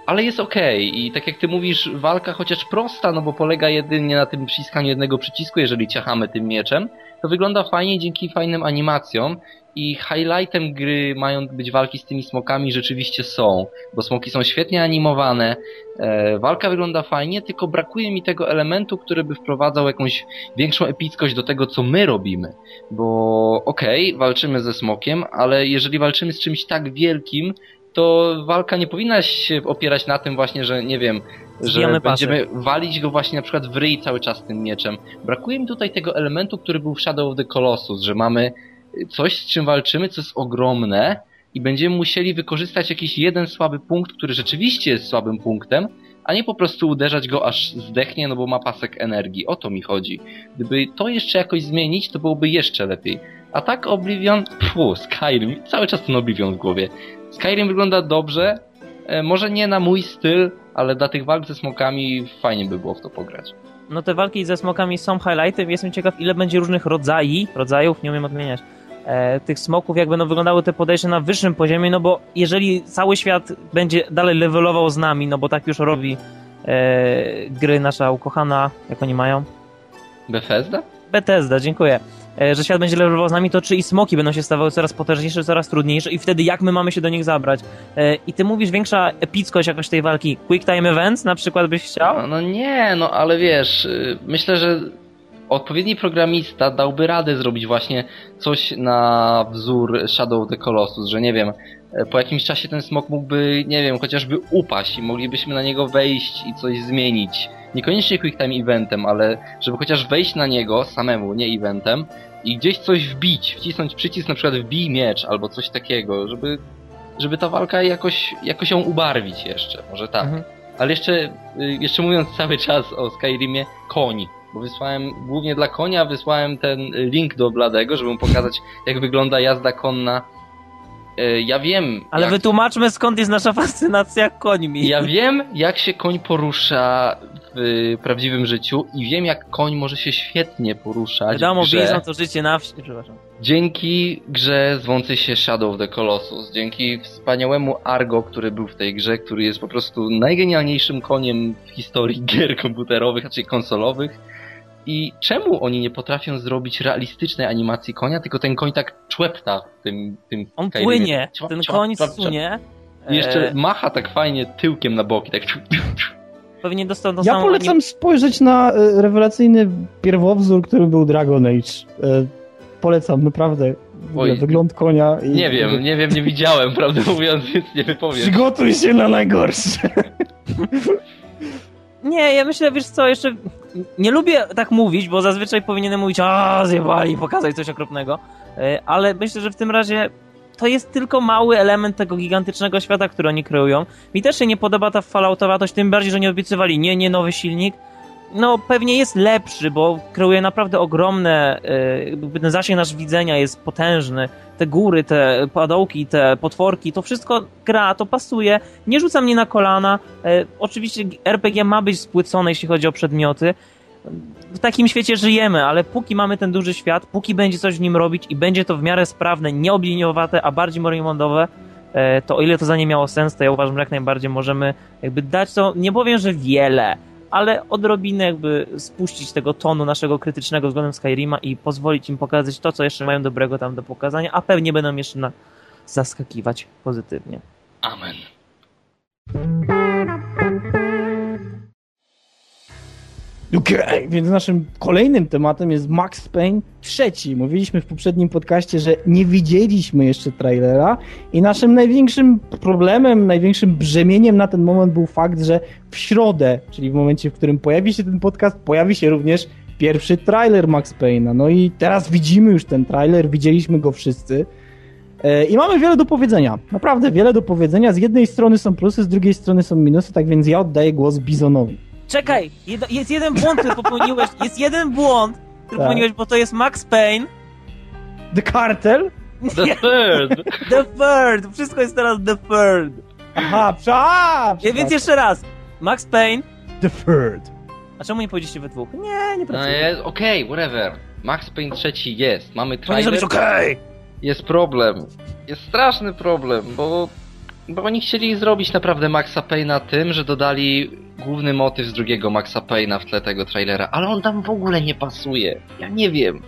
Ale jest okay. i tak jak ty mówisz, walka chociaż prosta, no bo polega jedynie na tym przyciskaniu jednego przycisku, jeżeli ciachamy tym mieczem, to wygląda fajnie dzięki fajnym animacjom i highlightem gry mają być walki z tymi smokami rzeczywiście są, bo smoki są świetnie animowane, e, walka wygląda fajnie, tylko brakuje mi tego elementu, który by wprowadzał jakąś większą epickość do tego, co my robimy. Bo okej, okay, walczymy ze smokiem, ale jeżeli walczymy z czymś tak wielkim, to walka nie powinna się opierać na tym właśnie, że nie wiem, że będziemy walić go właśnie na przykład w ryj cały czas tym mieczem. Brakuje mi tutaj tego elementu, który był w Shadow of the Colossus, że mamy coś, z czym walczymy, co jest ogromne i będziemy musieli wykorzystać jakiś jeden słaby punkt, który rzeczywiście jest słabym punktem, a nie po prostu uderzać go aż zdechnie, no bo ma pasek energii. O to mi chodzi. Gdyby to jeszcze jakoś zmienić, to byłoby jeszcze lepiej. A tak Oblivion, pfu, Skyrim, cały czas ten Oblivion w głowie. Skyrim wygląda dobrze, e, może nie na mój styl, ale dla tych walk ze smokami fajnie by było w to pograć. no te walki ze smokami są highlightem. Jestem ciekaw, ile będzie różnych rodzajów, rodzajów, nie umiem odmieniać, e, tych smoków, jak będą wyglądały te podejścia na wyższym poziomie, no bo jeżeli cały świat będzie dalej levelował z nami, no bo tak już robi e, gry nasza ukochana, jak oni mają? Bethesda? Bethesda, dziękuję. E, że świat będzie levelował z nami, to czy i smoki będą się stawały coraz potężniejsze, coraz trudniejsze i wtedy jak my mamy się do nich zabrać? E, I ty mówisz większa epickość jakoś tej walki. Quick time events na przykład byś chciał? No, no nie, no ale wiesz, y, myślę, że odpowiedni programista dałby radę zrobić właśnie coś na wzór Shadow of the Colossus, że nie wiem, e, po jakimś czasie ten smok mógłby, nie wiem, chociażby upaść i moglibyśmy na niego wejść i coś zmienić. Niekoniecznie quick time eventem, ale żeby chociaż wejść na niego samemu, nie eventem i gdzieś coś wbić, wcisnąć przycisk na przykład wbij miecz albo coś takiego, żeby, żeby ta walka jakoś, jakoś ją ubarwić jeszcze, może tak. Mhm. Ale jeszcze, y, jeszcze mówiąc cały czas o Skyrimie, koń. Bo wysłałem głównie dla konia, wysłałem ten link do Bladego, żeby mu pokazać, jak wygląda jazda konna. Y, Ja wiem. Ale jak, wytłumaczmy skąd jest nasza fascynacja końmi. Ja wiem, jak się koń porusza w prawdziwym życiu i wiem, jak koń może się świetnie poruszać. Wiadomo, w grze. Bizon to życie na wsi, przepraszam. Dzięki grze zwącej się Shadow of the Colossus, dzięki wspaniałemu Argo, który był w tej grze, który jest po prostu najgenialniejszym koniem w historii gier komputerowych, raczej konsolowych. I czemu oni nie potrafią zrobić realistycznej animacji konia, tylko ten koń tak człepta w tym, tym On płynie, ten koń sunie. I jeszcze E, macha tak fajnie tyłkiem na boki, tak pewnie dostał tą Ja samą polecam spojrzeć na e, rewelacyjny pierwowzór, który był Dragon Age. E, polecam, naprawdę. Oj. wygląd konia. I, Nie wiem, nie wiem, nie widziałem, prawdę mówiąc, więc nie wypowiem. Przygotuj się na najgorsze. Nie, ja myślę, wiesz co, jeszcze nie lubię tak mówić, bo zazwyczaj powinienem mówić, a zjebali, pokazać coś okropnego, E, ale myślę, że w tym razie to jest tylko mały element tego gigantycznego świata, który oni kreują. Mi też się nie podoba ta falloutowatość, tym bardziej, że nie obiecywali, nie, nie nowy silnik. No, pewnie jest lepszy, bo kreuje naprawdę ogromne, jakby ten zasięg nasz widzenia jest potężny. Te góry, te padołki, te potworki, to wszystko gra, to pasuje. Nie rzuca mnie na kolana. E, oczywiście RPG ma być spłycone, jeśli chodzi o przedmioty. W takim świecie żyjemy, ale póki mamy ten duży świat, póki będzie coś w nim robić i będzie to w miarę sprawne, nie obliniowate, a bardziej Morimodowe, e, to o ile to za nie miało sens, to ja uważam, że jak najbardziej możemy jakby dać to, nie powiem, że wiele, ale odrobinę jakby spuścić tego tonu naszego krytycznego względem Skyrima i pozwolić im pokazać to, co jeszcze mają dobrego tam do pokazania, a pewnie będą jeszcze na zaskakiwać pozytywnie. Amen. Okej, więc naszym kolejnym tematem jest Max Payne trzeci. Mówiliśmy w poprzednim podcaście, że nie widzieliśmy jeszcze trailera i naszym największym problemem, największym brzemieniem na ten moment był fakt, że w środę, czyli w momencie, w którym pojawi się ten podcast, pojawi się również pierwszy trailer Max Payne'a. No i teraz widzimy już ten trailer, widzieliśmy go wszyscy. E, I mamy wiele do powiedzenia. Naprawdę wiele do powiedzenia. Z jednej strony są plusy, z drugiej strony są minusy, tak więc ja oddaję głos Bizonowi. Czekaj, jed- jest jeden błąd, który popełniłeś, jest jeden błąd, który Tak. popełniłeś, bo to jest Max Payne, The Cartel? The third! The Third, wszystko jest teraz The Third. Aha, prze- a, Ja, więc jeszcze raz, Max Payne, The Third. a czemu nie powiedzieliście we dwóch? Nie, nie No pracuję. jest, okej, whatever. Max Payne trzeci jest, mamy trailer. być okej. Jest problem. Jest straszny problem, bo, bo oni chcieli zrobić naprawdę Maxa Payne'a tym, że dodali główny motyw z drugiego Maxa Payne'a w tle tego trailera, ale on tam w ogóle nie pasuje. Ja nie wiem.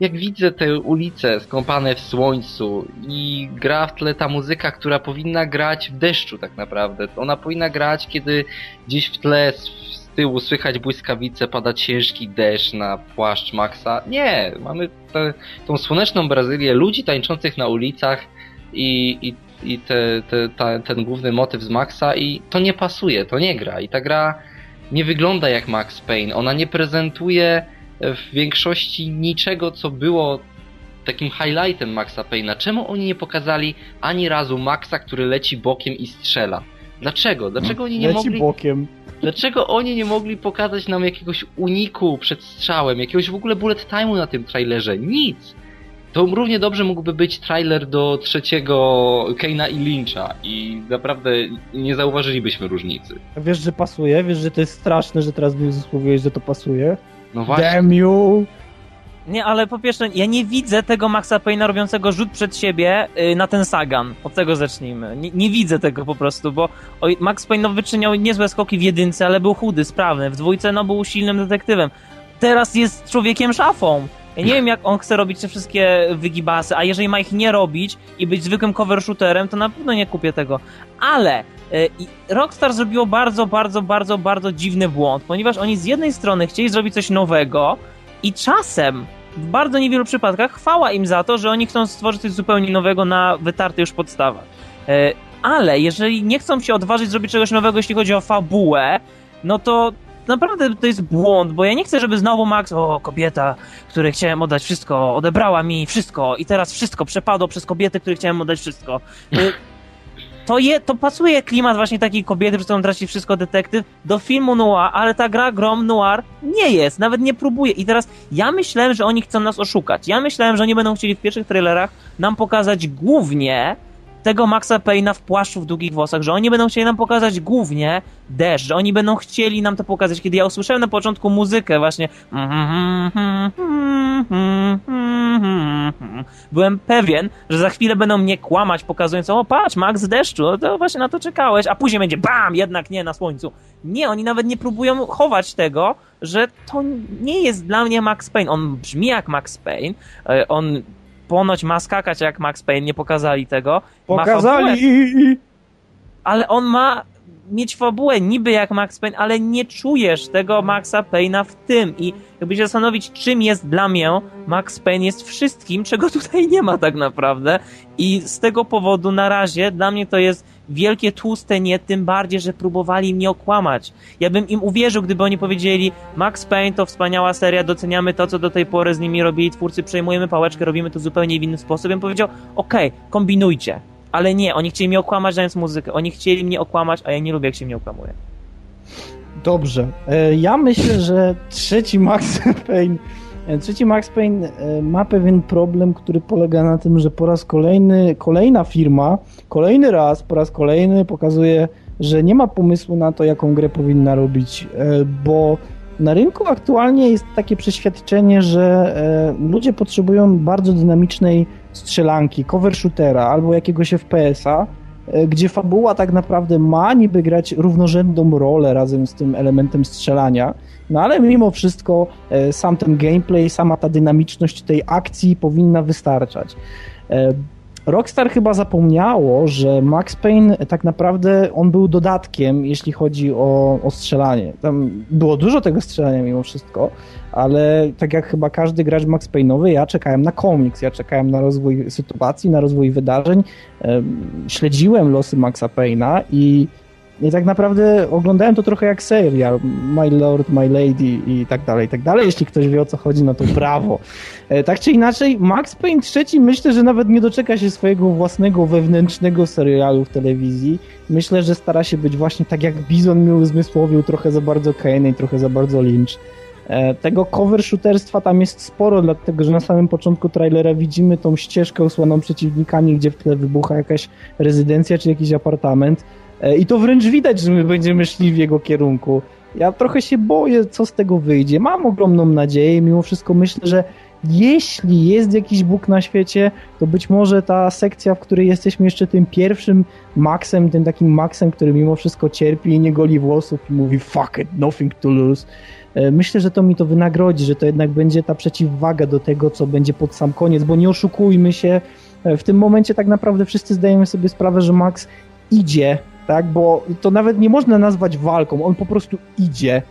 Jak widzę te ulice skąpane w słońcu i gra w tle ta muzyka, która powinna grać w deszczu tak naprawdę. Ona powinna grać, kiedy gdzieś w tle z tyłu słychać błyskawice, pada ciężki deszcz na płaszcz Maxa. Nie, mamy te, tą słoneczną Brazylię, ludzi tańczących na ulicach i, i, i te, te, ta, ten główny motyw z Maxa i to nie pasuje, to nie gra. I ta gra nie wygląda jak Max Payne. Ona nie prezentuje w większości niczego, co było takim highlightem Maxa Payne'a. Czemu oni nie pokazali ani razu Maxa, który leci bokiem i strzela? Dlaczego? Dlaczego oni nie Leci mogli... bokiem. Dlaczego oni nie mogli pokazać nam jakiegoś uniku przed strzałem, jakiegoś w ogóle bullet time'u na tym trailerze? Nic! To równie dobrze mógłby być trailer do trzeciego Keina i Lyncha i naprawdę nie zauważylibyśmy różnicy. Wiesz, że pasuje? Wiesz, że to jest straszne, że teraz mi uzmysłowiłeś, że to pasuje? No właśnie. Damn you! Nie, ale po pierwsze, ja nie widzę tego Maxa Payne'a robiącego rzut przed siebie y, na ten Sagan. Od tego zacznijmy. Nie, nie widzę tego po prostu, bo oj, Max Payne no, wyczyniał niezłe skoki w jedynce, ale był chudy, sprawny. W dwójce no, był silnym detektywem. Teraz jest człowiekiem szafą. Ja nie wiem, jak on chce robić te wszystkie wygibasy, a jeżeli ma ich nie robić i być zwykłym cover shooterem, to na pewno nie kupię tego. Ale y, Rockstar zrobiło bardzo, bardzo, bardzo, bardzo dziwny błąd, ponieważ oni z jednej strony chcieli zrobić coś nowego i czasem w bardzo niewielu przypadkach chwała im za to, że oni chcą stworzyć coś zupełnie nowego na wytartych już podstawach. E, ale jeżeli nie chcą się odważyć zrobić czegoś nowego, jeśli chodzi o fabułę, no to naprawdę to jest błąd, bo ja nie chcę, żeby znowu Max, o kobieta, której chciałem oddać wszystko, odebrała mi wszystko i teraz wszystko przepadło przez kobiety, której chciałem oddać wszystko. E, to, je, to pasuje klimat właśnie takiej kobiety, że chcą tracić wszystko detektyw do filmu noir, ale ta gra grom noir nie jest, nawet nie próbuje. I teraz ja myślałem, że oni chcą nas oszukać. Ja myślałem, że oni będą chcieli w pierwszych trailerach nam pokazać głównie tego Maxa Payne'a w płaszczu w długich włosach, że oni będą chcieli nam pokazać głównie deszcz, że oni będą chcieli nam to pokazać. Kiedy ja usłyszałem na początku muzykę właśnie byłem pewien, że za chwilę będą mnie kłamać, pokazując, o patrz, Max deszczu, to właśnie na to czekałeś, a później będzie bam, jednak nie na słońcu. Nie, oni nawet nie próbują chować tego, że to nie jest dla mnie Max Payne. On brzmi jak Max Payne, e, on ponoć ma skakać jak Max Payne, nie pokazali tego. Pokazali! ale on ma mieć fabułę niby jak Max Payne, ale nie czujesz tego Maxa Payne'a w tym i jakby się zastanowić, czym jest dla mnie Max Payne jest wszystkim, czego tutaj nie ma tak naprawdę i z tego powodu na razie dla mnie to jest wielkie tłuste nie, tym bardziej, że próbowali mnie okłamać. Ja bym im uwierzył, gdyby oni powiedzieli Max Payne to wspaniała seria, doceniamy to, co do tej pory z nimi robili twórcy, przejmujemy pałeczkę, robimy to zupełnie w inny sposób. Ja bym powiedział, okej, okay, kombinujcie. Ale nie, oni chcieli mnie okłamać dając muzykę. Oni chcieli mnie okłamać, a ja nie lubię, jak się mnie okłamuje. Dobrze. E, ja myślę, że trzeci Max Payne e, Trzeci Max Payne e, ma pewien problem, który polega na tym, że po raz kolejny, kolejna firma, kolejny raz, po raz kolejny pokazuje, że nie ma pomysłu na to, jaką grę powinna robić, bo na rynku aktualnie jest takie przeświadczenie, że ludzie potrzebują bardzo dynamicznej strzelanki, cover shootera albo jakiegoś FPS-a, e, gdzie fabuła tak naprawdę ma niby grać równorzędną rolę razem z tym elementem strzelania, no ale mimo wszystko e, sam ten gameplay, sama ta dynamiczność tej akcji powinna wystarczać. Rockstar chyba zapomniało, że Max Payne tak naprawdę on był dodatkiem, jeśli chodzi o, o strzelanie. Tam było dużo tego strzelania mimo wszystko, ale tak jak chyba każdy gracz Max Payne'owy, ja czekałem na komiks, ja czekałem na rozwój sytuacji, na rozwój wydarzeń, śledziłem losy Maxa Payne'a i i tak naprawdę oglądałem to trochę jak serial, My Lord, My Lady i tak dalej, i tak dalej. Jeśli ktoś wie o co chodzi, no to brawo. E, tak czy inaczej, Max Payne III myślę, że nawet nie doczeka się swojego własnego wewnętrznego serialu w telewizji. Myślę, że stara się być właśnie tak jak Bizon mi uzmysłowił, trochę za bardzo Kane i trochę za bardzo Lynch. E, tego cover shooterstwa tam jest sporo, dlatego że na samym początku trailera widzimy tą ścieżkę usłaną przeciwnikami, gdzie w tle wybucha jakaś rezydencja czy jakiś apartament. E, I to wręcz widać, że my będziemy szli w jego kierunku. Ja trochę się boję, co z tego wyjdzie. Mam ogromną nadzieję, mimo wszystko myślę, że jeśli jest jakiś Bóg na świecie, to być może ta sekcja, w której jesteśmy jeszcze tym pierwszym Maxem, tym takim Maxem, który mimo wszystko cierpi i nie goli włosów i mówi fuck it, nothing to lose. E, myślę, że to mi to wynagrodzi, że to jednak będzie ta przeciwwaga do tego, co będzie pod sam koniec, bo nie oszukujmy się, e, w tym momencie tak naprawdę wszyscy zdajemy sobie sprawę, że Max idzie tak? Bo to nawet nie można nazwać walką, on po prostu idzie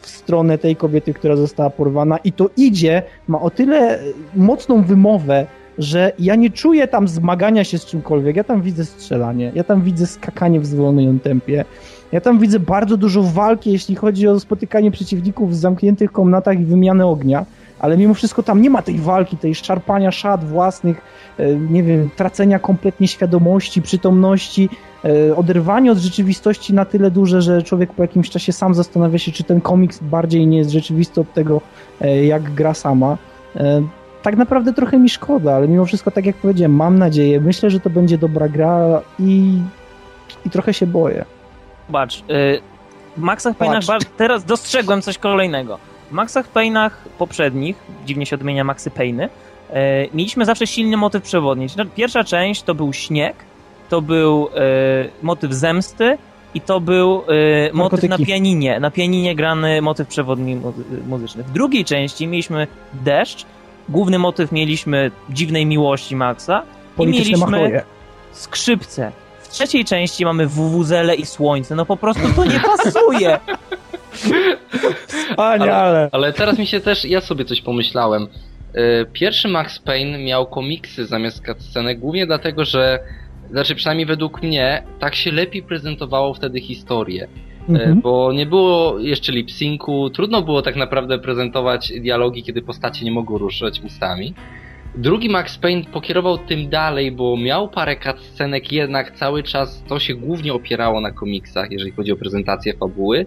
w stronę tej kobiety, która została porwana i to idzie, ma o tyle mocną wymowę, że ja nie czuję tam zmagania się z czymkolwiek, ja tam widzę strzelanie, ja tam widzę skakanie w zwolnionym tempie, ja tam widzę bardzo dużo walki, jeśli chodzi o spotykanie przeciwników w zamkniętych komnatach i wymianę ognia, ale mimo wszystko tam nie ma tej walki, tej szarpania szat własnych, e, nie wiem, tracenia kompletnie świadomości, przytomności, e, oderwanie od rzeczywistości na tyle duże, że człowiek po jakimś czasie sam zastanawia się, czy ten komiks bardziej nie jest rzeczywisty od tego, e, jak gra sama. tak naprawdę trochę mi szkoda, ale mimo wszystko, tak jak powiedziałem, mam nadzieję, myślę, że to będzie dobra gra i, i trochę się boję. Zobacz, y, w Maxach Payne'ach teraz dostrzegłem coś kolejnego. W Maxach Payne'ach poprzednich, dziwnie się odmienia Maxy Payne'y, y, mieliśmy zawsze silny motyw przewodni. Pierwsza część to był śnieg, to był y, motyw zemsty i to był y, motyw na pianinie, na pianinie grany motyw przewodni muzyczny. W drugiej części mieliśmy deszcz, główny motyw mieliśmy dziwnej miłości Maxa i mieliśmy skrzypce. W trzeciej części mamy wuwuzele i słońce. No po prostu to nie pasuje. Nie, ale... ale teraz mi się też, ja sobie coś pomyślałem. Y, pierwszy Max Payne miał komiksy zamiast cutscenek, głównie dlatego, że znaczy przynajmniej według mnie, tak się lepiej prezentowało wtedy historię. E, mhm. Bo nie było jeszcze lip-syncu, trudno było tak naprawdę prezentować dialogi, kiedy postacie nie mogą ruszać ustami. Drugi Max Payne pokierował tym dalej, bo miał parę cutscenek, jednak cały czas to się głównie opierało na komiksach, jeżeli chodzi o prezentację fabuły.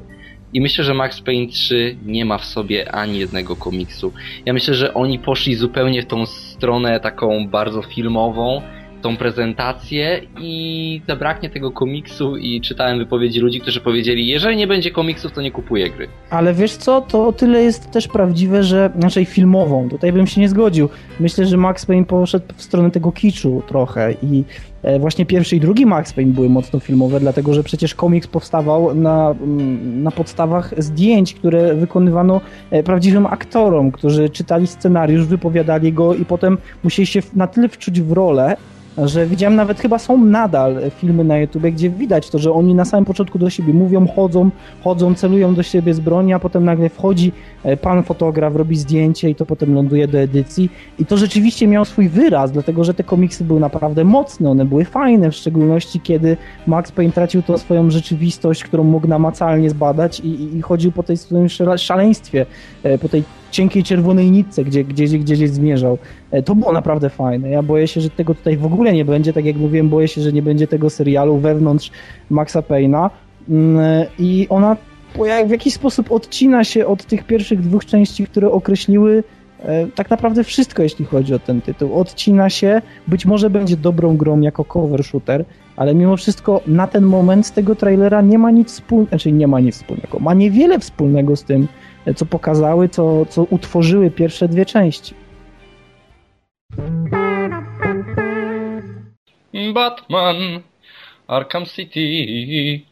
I myślę, że Max Payne 3 nie ma w sobie ani jednego komiksu. Ja myślę, że oni poszli zupełnie w tą stronę taką bardzo filmową, tą prezentację i zabraknie tego komiksu i czytałem wypowiedzi ludzi, którzy powiedzieli, jeżeli nie będzie komiksów, to nie kupuję gry. Ale wiesz co, to o tyle jest też prawdziwe, że naszej filmową, tutaj bym się nie zgodził. Myślę, że Max Payne poszedł w stronę tego kiczu trochę i właśnie pierwszy i drugi Max Payne były mocno filmowe, dlatego że przecież komiks powstawał na, mm, na podstawach zdjęć, które wykonywano e, prawdziwym aktorom, którzy czytali scenariusz, wypowiadali go i potem musieli się na tyle wczuć w rolę, że widziałem nawet chyba są nadal filmy na YouTube, gdzie widać to, że oni na samym początku do siebie mówią, chodzą, chodzą, celują do siebie z broni, a potem nagle wchodzi e, pan fotograf, robi zdjęcie i to potem ląduje do edycji. I to rzeczywiście miało swój wyraz, dlatego że te komiksy były naprawdę mocne, one były fajne, w szczególności kiedy Max Payne tracił tą swoją rzeczywistość, którą mógł namacalnie zbadać i, i chodził po tej swoim szaleństwie, e, po tej cienkiej czerwonej nitce, gdzie, gdzie, gdzie gdzieś zmierzał. E, to było naprawdę fajne. Ja boję się, że tego tutaj w ogóle nie będzie. Tak jak mówiłem, boję się, że nie będzie tego serialu wewnątrz Maxa Payna. Mm, e, I ona w jakiś sposób odcina się od tych pierwszych dwóch części, które określiły tak naprawdę wszystko, jeśli chodzi o ten tytuł. Odcina się, być może będzie dobrą grą jako cover shooter, ale mimo wszystko na ten moment z tego trailera nie ma nic wspólnego, znaczy nie ma nic wspólnego, ma niewiele wspólnego z tym, co pokazały, co, co utworzyły pierwsze dwie części. Batman, Arkham City.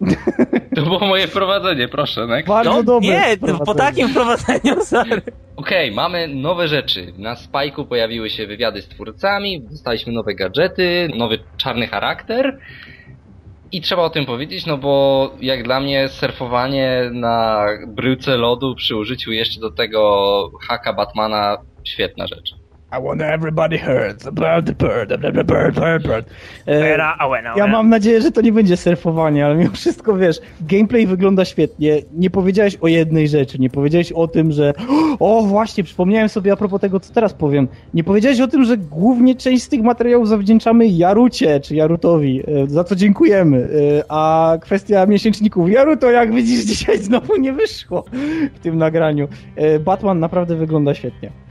To było moje wprowadzenie, proszę, next. Bardzo no, dobre. Nie, po takim wprowadzeniu, sorry. Okej, okay, mamy nowe rzeczy. Na Spike'u pojawiły się wywiady z twórcami, dostaliśmy nowe gadżety, nowy czarny charakter. I trzeba o tym powiedzieć, no bo jak dla mnie surfowanie na bryłce lodu przy użyciu jeszcze do tego haka Batmana świetna rzecz. I want everybody hurts about the bird, bird, bird, bird, bird. E, ja mam nadzieję, że to nie będzie surfowanie, ale mimo wszystko wiesz, gameplay wygląda świetnie. Nie powiedziałeś o jednej rzeczy, nie powiedziałeś o tym, że o właśnie, przypomniałem sobie a propos tego, co teraz powiem. Nie powiedziałeś o tym, że głównie część z tych materiałów zawdzięczamy Jarucie, czy Jarutowi, e, za co dziękujemy. E, a kwestia miesięczników. Jaruto, jak widzisz, dzisiaj znowu nie wyszło w tym nagraniu. Batman naprawdę wygląda świetnie.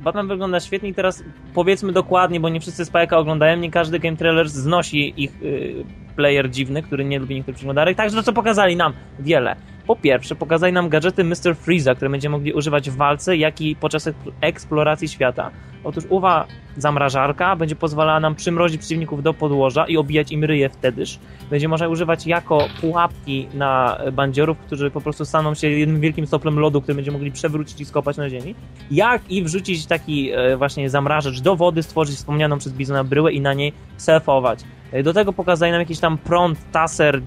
Batman wygląda świetnie i teraz powiedzmy dokładnie, bo nie wszyscy Spike'a oglądają, nie każdy game trailer znosi ich y, player dziwny, który nie lubi niektórych przeglądarek, także to co pokazali nam, wiele. Po pierwsze, pokazali nam gadżety Mr. Freeza, które będziemy mogli używać w walce, jak i podczas eksploracji świata. Otóż uwa zamrażarka będzie pozwalała nam przymrozić przeciwników do podłoża i obijać im ryje wtedyż. Będzie można używać jako pułapki na bandziorów, którzy po prostu staną się jednym wielkim stoplem lodu, który będzie mogli przewrócić i skopać na ziemi. Jak i wrzucić taki e, właśnie zamrażacz do wody, stworzyć wspomnianą przez Bizona bryłę i na niej surfować. E, do tego pokazali nam jakiś tam prąd, taser,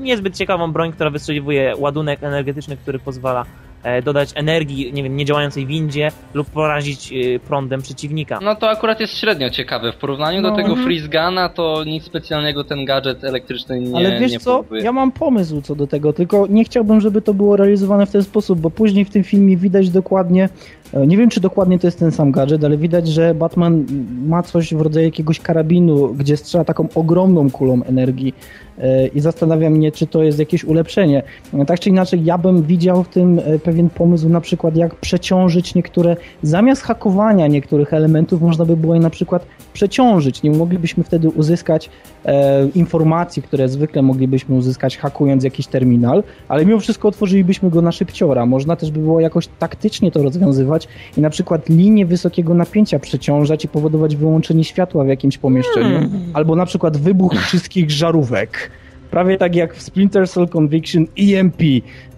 niezbyt ciekawą broń, która wystrzeliwuje ładunek energetyczny, który pozwala e, dodać energii, nie wiem, niedziałającej windzie lub porazić e, prądem przeciwnika. No to akurat jest średnio ciekawe. W porównaniu no, do tego mhm. freeze guna to nic specjalnego ten gadżet elektryczny nie Ale wiesz nie co, ja mam pomysł co do tego, tylko nie chciałbym, żeby to było realizowane w ten sposób, bo później w tym filmie widać dokładnie E, nie wiem, czy dokładnie to jest ten sam gadżet, ale widać, że Batman ma coś w rodzaju jakiegoś karabinu, gdzie strzela taką ogromną kulą energii i zastanawiam mnie, czy to jest jakieś ulepszenie. E, tak czy inaczej, ja bym widział w tym pewien pomysł, na przykład jak przeciążyć niektóre, zamiast hakowania niektórych elementów, można by było je na przykład przeciążyć. Nie moglibyśmy wtedy uzyskać e, informacji, które zwykle moglibyśmy uzyskać hakując jakiś terminal, ale mimo wszystko otworzylibyśmy go na szybciora. Można też by było jakoś taktycznie to rozwiązywać i na przykład linię wysokiego napięcia przeciążać i powodować wyłączenie światła w jakimś pomieszczeniu, Hmm. albo na przykład wybuch wszystkich żarówek. Prawie tak jak w Splinter Cell Conviction EMP.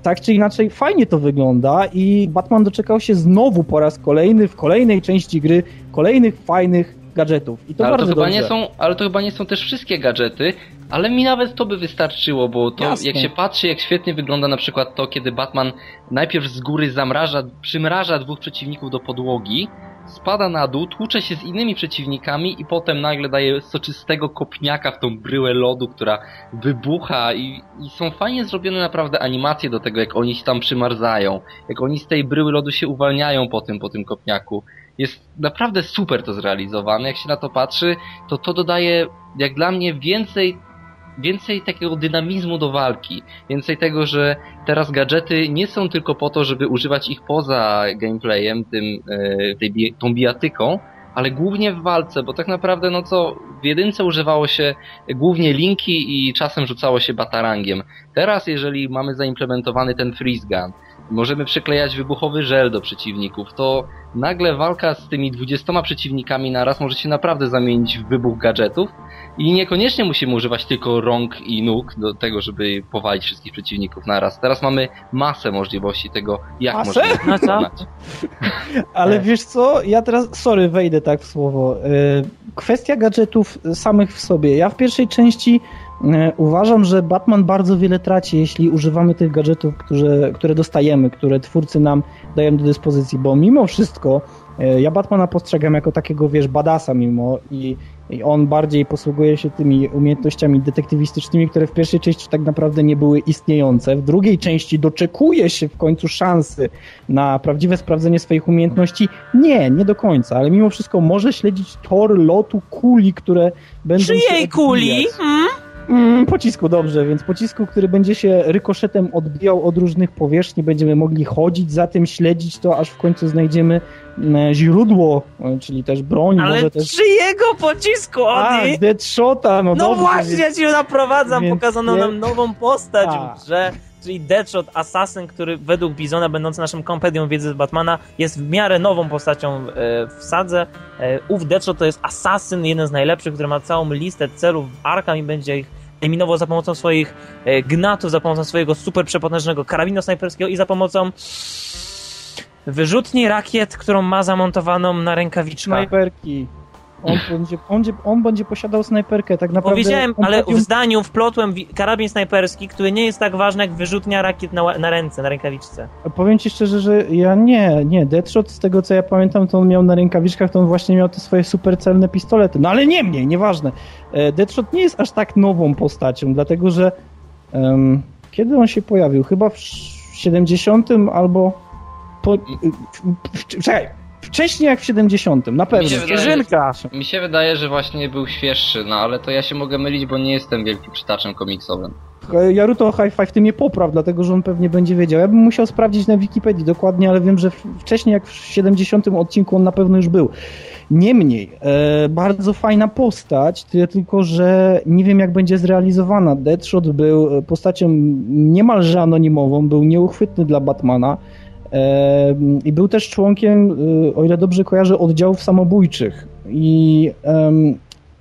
Tak czy inaczej, fajnie to wygląda i Batman doczekał się znowu po raz kolejny w kolejnej części gry kolejnych fajnych gadżetów. I to ale, to bardzo chyba dobrze. nie są, ale to chyba nie są też wszystkie gadżety, ale mi nawet to by wystarczyło, bo to Jasne. jak się patrzy, jak świetnie wygląda na przykład to, kiedy Batman najpierw z góry zamraża, przymraża dwóch przeciwników do podłogi, spada na dół, tłucze się z innymi przeciwnikami i potem nagle daje soczystego kopniaka w tą bryłę lodu, która wybucha i, i są fajnie zrobione naprawdę animacje do tego, jak oni się tam przymarzają, jak oni z tej bryły lodu się uwalniają po tym, po tym kopniaku. Jest naprawdę super to zrealizowane, jak się na to patrzy, to to dodaje, jak dla mnie, więcej więcej takiego dynamizmu do walki. Więcej tego, że teraz gadżety nie są tylko po to, żeby używać ich poza gameplayem, tym, e, tej, tą bijatyką, ale głównie w walce, bo tak naprawdę, no co, w jedynce używało się głównie linki i czasem rzucało się batarangiem. Teraz, jeżeli mamy zaimplementowany ten freeze gun, możemy przyklejać wybuchowy żel do przeciwników, to nagle walka z tymi 20 przeciwnikami naraz może się naprawdę zamienić w wybuch gadżetów i niekoniecznie musimy używać tylko rąk i nóg do tego, żeby powalić wszystkich przeciwników naraz. Teraz mamy masę możliwości tego, jak Masę? możemy to No co? Ale Tak. wiesz co, ja teraz, sorry, wejdę tak w słowo. E, Kwestia gadżetów samych w sobie. Ja w pierwszej części e, uważam, że Batman bardzo wiele traci, jeśli używamy tych gadżetów, które, które dostajemy, które twórcy nam dają do dyspozycji, bo mimo wszystko e, ja Batmana postrzegam jako takiego, wiesz, badasa mimo i, i on bardziej posługuje się tymi umiejętnościami detektywistycznymi, które w pierwszej części tak naprawdę nie były istniejące. W drugiej części doczekuje się w końcu szansy na prawdziwe sprawdzenie swoich umiejętności? Nie, nie do końca, ale mimo wszystko może śledzić tor lotu kuli, które będą się Czyjej kuli? odbijać. Hmm? Mm, pocisku, dobrze, więc pocisku, który będzie się rykoszetem odbijał od różnych powierzchni, będziemy mogli chodzić za tym, śledzić to, aż w końcu znajdziemy mm, źródło, e, czyli też broń, Ale może też... czyjego pocisku, A, Odi? Deadshota, no, No dobrze, właśnie, więc- ja ci naprowadzam, więc pokazano nie- nam nową postać A. w grze, czyli Deadshot, Assassin, który według Bizona, będący naszym kompedium wiedzy z Batmana, jest w miarę nową postacią e, w sadze. E, ów Deadshot to jest Assassin, jeden z najlepszych, który ma całą listę celów w Arkham i będzie ich eliminował za pomocą swoich e, gnatów, za pomocą swojego super przepotężnego karabinu snajperskiego i za pomocą wyrzutni rakiet, którą ma zamontowaną na rękawiczkach. Snajperki. On będzie, on, będzie, on będzie posiadał snajperkę, tak naprawdę... Powiedziałem, ale w kompedium- zdaniu wplotłem karabin snajperski, który nie jest tak ważny jak wyrzutnia rakiet na, na ręce, na rękawiczce. Powiem ci szczerze, że ja nie, nie. Deadshot, z tego co ja pamiętam, to on miał na rękawiczkach, to on właśnie miał te swoje super celne pistolety. No ale nie mniej, nieważne. E, Deadshot nie jest aż tak nową postacią, dlatego że em, kiedy on się pojawił? Chyba w 70 albo po, w, w, czekaj, wcześniej jak w 70, na pewno. Mi się wydaje. Mi się wydaje, że właśnie był świeższy, no ale to ja się mogę mylić, bo nie jestem wielkim czytaczem komiksowym. Jaruto High Five ty mnie popraw, dlatego że on pewnie będzie wiedział. Ja bym musiał sprawdzić na Wikipedii dokładnie, ale wiem, że wcześniej jak w 70 odcinku on na pewno już był. Niemniej, e, bardzo fajna postać, tyle tylko, że nie wiem jak będzie zrealizowana. Deadshot był e, postacią niemalże anonimową, był nieuchwytny dla Batmana i był też członkiem, e, o ile dobrze kojarzę, oddziałów samobójczych. I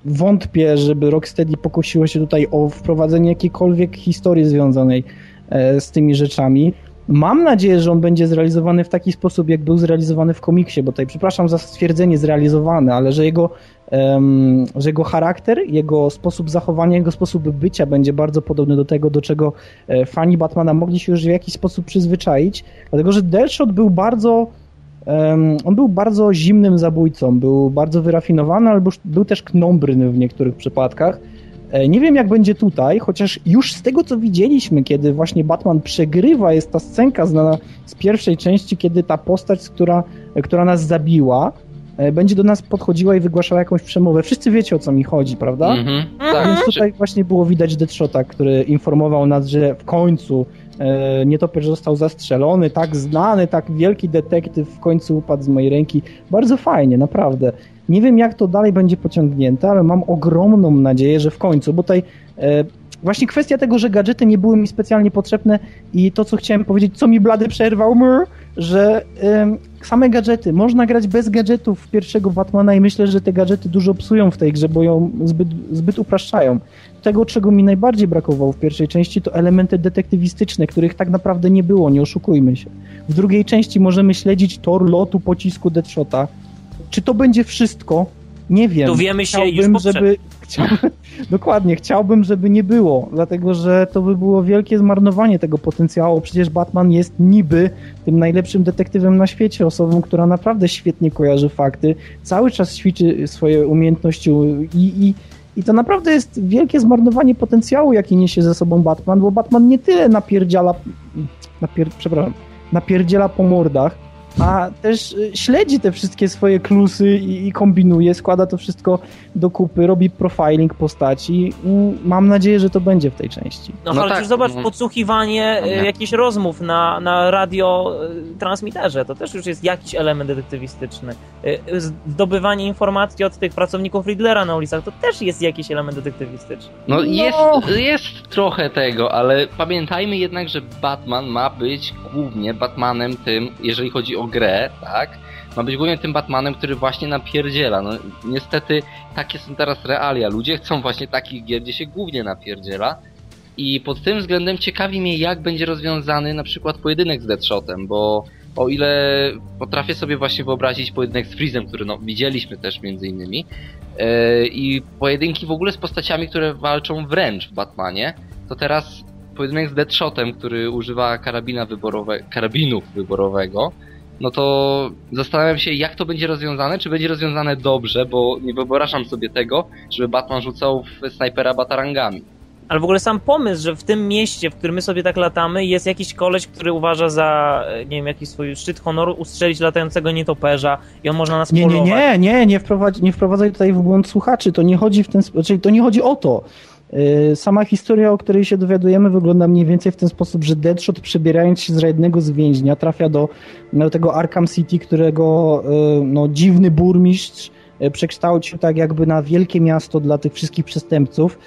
wątpię, żeby Rocksteady pokusiło się tutaj o wprowadzenie jakiejkolwiek historii związanej e, z tymi rzeczami. Mam nadzieję, że on będzie zrealizowany w taki sposób, jak był zrealizowany w komiksie, bo tutaj, przepraszam za stwierdzenie zrealizowany, ale że jego, że jego charakter, jego sposób zachowania, jego sposób bycia będzie bardzo podobny do tego, do czego e, fani Batmana mogli się już w jakiś sposób przyzwyczaić, dlatego że Deadshot był bardzo On był bardzo zimnym zabójcą, był bardzo wyrafinowany, ale był- też knombrny w niektórych przypadkach. E, Nie wiem, jak będzie tutaj, chociaż już z tego, co widzieliśmy, kiedy właśnie Batman przegrywa, jest ta scenka znana z pierwszej części, kiedy ta postać, która, która nas zabiła, będzie do nas podchodziła i wygłaszała jakąś przemowę. Wszyscy wiecie, o co mi chodzi, prawda? Mhm. A Tak, więc tutaj właśnie było widać Deadshota, który informował nas, że w końcu e, nietoperz został zastrzelony, tak znany, tak wielki detektyw w końcu upadł z mojej ręki. Bardzo fajnie, naprawdę. Nie wiem, jak to dalej będzie pociągnięte, ale mam ogromną nadzieję, że w końcu, bo tutaj e, właśnie kwestia tego, że gadżety nie były mi specjalnie potrzebne i to, co chciałem powiedzieć, co mi blady przerwał, że e, same gadżety, można grać bez gadżetów pierwszego Batmana i myślę, że te gadżety dużo psują w tej grze, bo ją zbyt, zbyt upraszczają. Tego, czego mi najbardziej brakowało w pierwszej części, to elementy detektywistyczne, których tak naprawdę nie było, nie oszukujmy się. W drugiej części możemy śledzić tor lotu pocisku Deadshota, czy to będzie wszystko? Nie wiem. Dowiemy się chciałbym, już żeby chciałbym, Dokładnie, chciałbym, żeby nie było, dlatego że to by było wielkie zmarnowanie tego potencjału. Przecież Batman jest niby tym najlepszym detektywem na świecie, osobą, która naprawdę świetnie kojarzy fakty, cały czas ćwiczy swoje umiejętności i, i, i to naprawdę jest wielkie zmarnowanie potencjału, jaki niesie ze sobą Batman, bo Batman nie tyle napierdziela, napier, przepraszam, napierdziela po mordach, a też y, śledzi te wszystkie swoje klusy i, i, kombinuje, składa to wszystko do kupy, robi profiling postaci. Mam nadzieję, że to będzie w tej części. No, no ale tak, zobacz, no. podsłuchiwanie no. jakichś rozmów na, na radio y, transmiterze, to też już jest jakiś element detektywistyczny. Zdobywanie informacji od tych pracowników Riddlera na ulicach, to też jest jakiś element detektywistyczny. No, no. Jest, jest trochę tego, ale pamiętajmy jednak, że Batman ma być głównie Batmanem tym, jeżeli chodzi o grę, tak? Ma być głównie tym Batmanem, który właśnie napierdziela. No niestety takie są teraz realia. Ludzie chcą właśnie takich gier, gdzie się głównie napierdziela. I pod tym względem ciekawi mnie, jak będzie rozwiązany na przykład pojedynek z Deadshotem, bo o ile potrafię sobie właśnie wyobrazić pojedynek z Freezem, który no, widzieliśmy też między innymi, yy, i pojedynki w ogóle z postaciami, które walczą wręcz w Batmanie, to teraz pojedynek z Deadshotem, który używa karabina wyborowe, karabinu wyborowego, no to zastanawiam się, jak to będzie rozwiązane, czy będzie rozwiązane dobrze, bo nie wyobrażam sobie tego, żeby Batman rzucał w snajpera batarangami. Ale w ogóle sam pomysł, że w tym mieście, w którym my sobie tak latamy, jest jakiś koleś, który uważa za, nie wiem, jakiś swój szczyt honoru ustrzelić latającego nietoperza i on można nas nie, polować. Nie, nie, nie, nie, wprowadź, nie wprowadzaj tutaj w błąd słuchaczy, to nie chodzi w ten sposób, czyli to nie chodzi o to. Y, sama historia, o której się dowiadujemy, wygląda mniej więcej w ten sposób, że Deadshot przebierając się z jednego z więźnia trafia do, do tego Arkham City, którego y, no, dziwny burmistrz y, przekształcił tak jakby na wielkie miasto dla tych wszystkich przestępców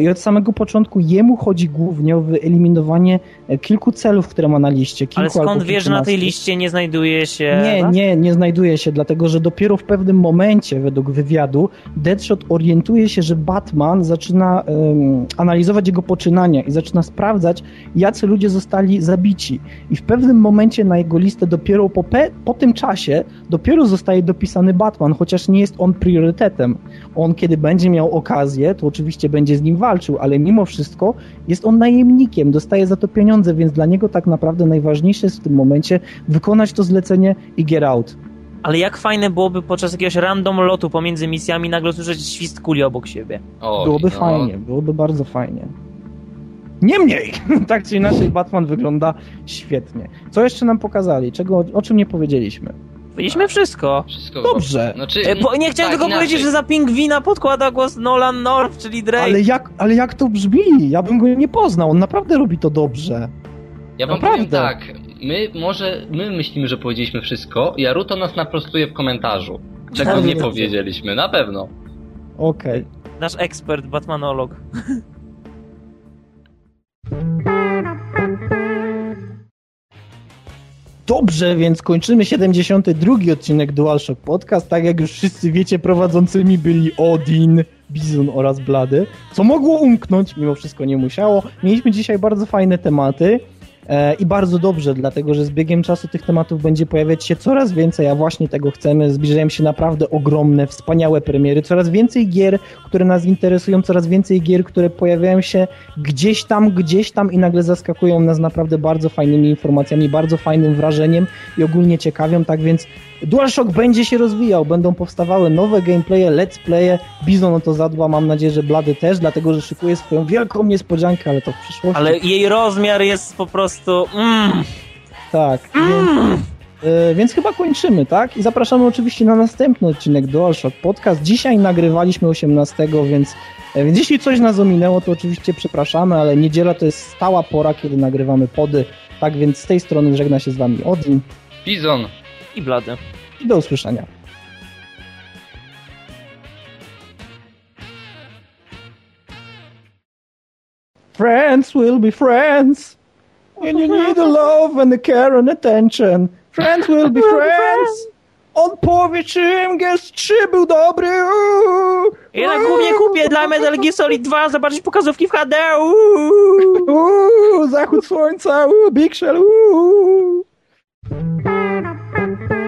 I od samego początku jemu chodzi głównie o wyeliminowanie e, kilku celów, które ma na liście. Ale skąd wiesz, że na tej liście nie znajduje się... Nie, nie, nie znajduje się, dlatego że dopiero w pewnym momencie, według wywiadu, Deadshot orientuje się, że Batman zaczyna um, analizować jego poczynania i zaczyna sprawdzać, jacy ludzie zostali zabici. I w pewnym momencie na jego listę dopiero po, po tym czasie dopiero zostaje dopisany Batman, chociaż nie jest on priorytetem. On, kiedy będzie miał okazję, to oczywiście będzie z nim walczył, ale mimo wszystko jest on najemnikiem, dostaje za to pieniądze, więc dla niego tak naprawdę najważniejsze jest w tym momencie wykonać to zlecenie i get out. Ale jak fajne byłoby podczas jakiegoś random lotu pomiędzy misjami nagle słyszeć świst kuli obok siebie. Oj, byłoby no. fajnie, byłoby bardzo fajnie. Niemniej, tak czy inaczej Batman wygląda świetnie. Co jeszcze nam pokazali? Czego, o czym nie powiedzieliśmy? Powiedzieliśmy wszystko. Wszystko. Dobrze. Znaczy, e, po, nie chciałem tak, tylko inaczej. powiedzieć, że za pingwina podkłada głos Nolan North, czyli Drake. Ale jak, ale jak to brzmi? Ja bym go nie poznał. On naprawdę robi to dobrze. Ja wam naprawdę. powiem tak. My może, my myślimy, że powiedzieliśmy wszystko. Jaruto nas naprostuje w komentarzu. Czego nie powiedzieliśmy, na pewno. Okej. Okay. Nasz ekspert, Batmanolog. Dobrze, więc kończymy 72 odcinek DualShock Podcast. Tak jak już wszyscy wiecie, prowadzącymi byli Odin, Bizon oraz Blady, co mogło umknąć, mimo wszystko nie musiało. Mieliśmy dzisiaj bardzo fajne tematy. E, I bardzo dobrze, dlatego że z biegiem czasu tych tematów będzie pojawiać się coraz więcej, a właśnie tego chcemy. Zbliżają się naprawdę ogromne, wspaniałe premiery, coraz więcej gier, które nas interesują, coraz więcej gier, które pojawiają się gdzieś tam, gdzieś tam i nagle zaskakują nas naprawdę bardzo fajnymi informacjami, bardzo fajnym wrażeniem i ogólnie ciekawią. Tak więc DualShock będzie się rozwijał, będą powstawały nowe gameplaye, let's playe. Bizon o to zadba, mam nadzieję, że Blady też, dlatego że szykuje swoją wielką niespodziankę, ale to w przyszłości. Ale jej rozmiar jest po prostu. Mm. Tak. Mm. Więc, yy, więc chyba kończymy, tak? I zapraszamy oczywiście na następny odcinek DualShock Podcast. Dzisiaj nagrywaliśmy 18, więc E, Więc jeśli coś nas ominęło, to oczywiście przepraszamy, ale niedziela to jest stała pora, kiedy nagrywamy pody. Tak więc z tej strony żegna się z wami Odin Bizon! I blady. i do usłyszenia. Friends will be friends. And you need the love and the care and attention. Friends will be friends. On powie, czym gest 3 był dobry. Uuu. Ja na głównie kupię dla Metal Gear Solid 2 zobaczyć pokazówki w HD. Uuu. Uuu, zachód słońca. Uuu, Big Shell. Uuu. Thank you.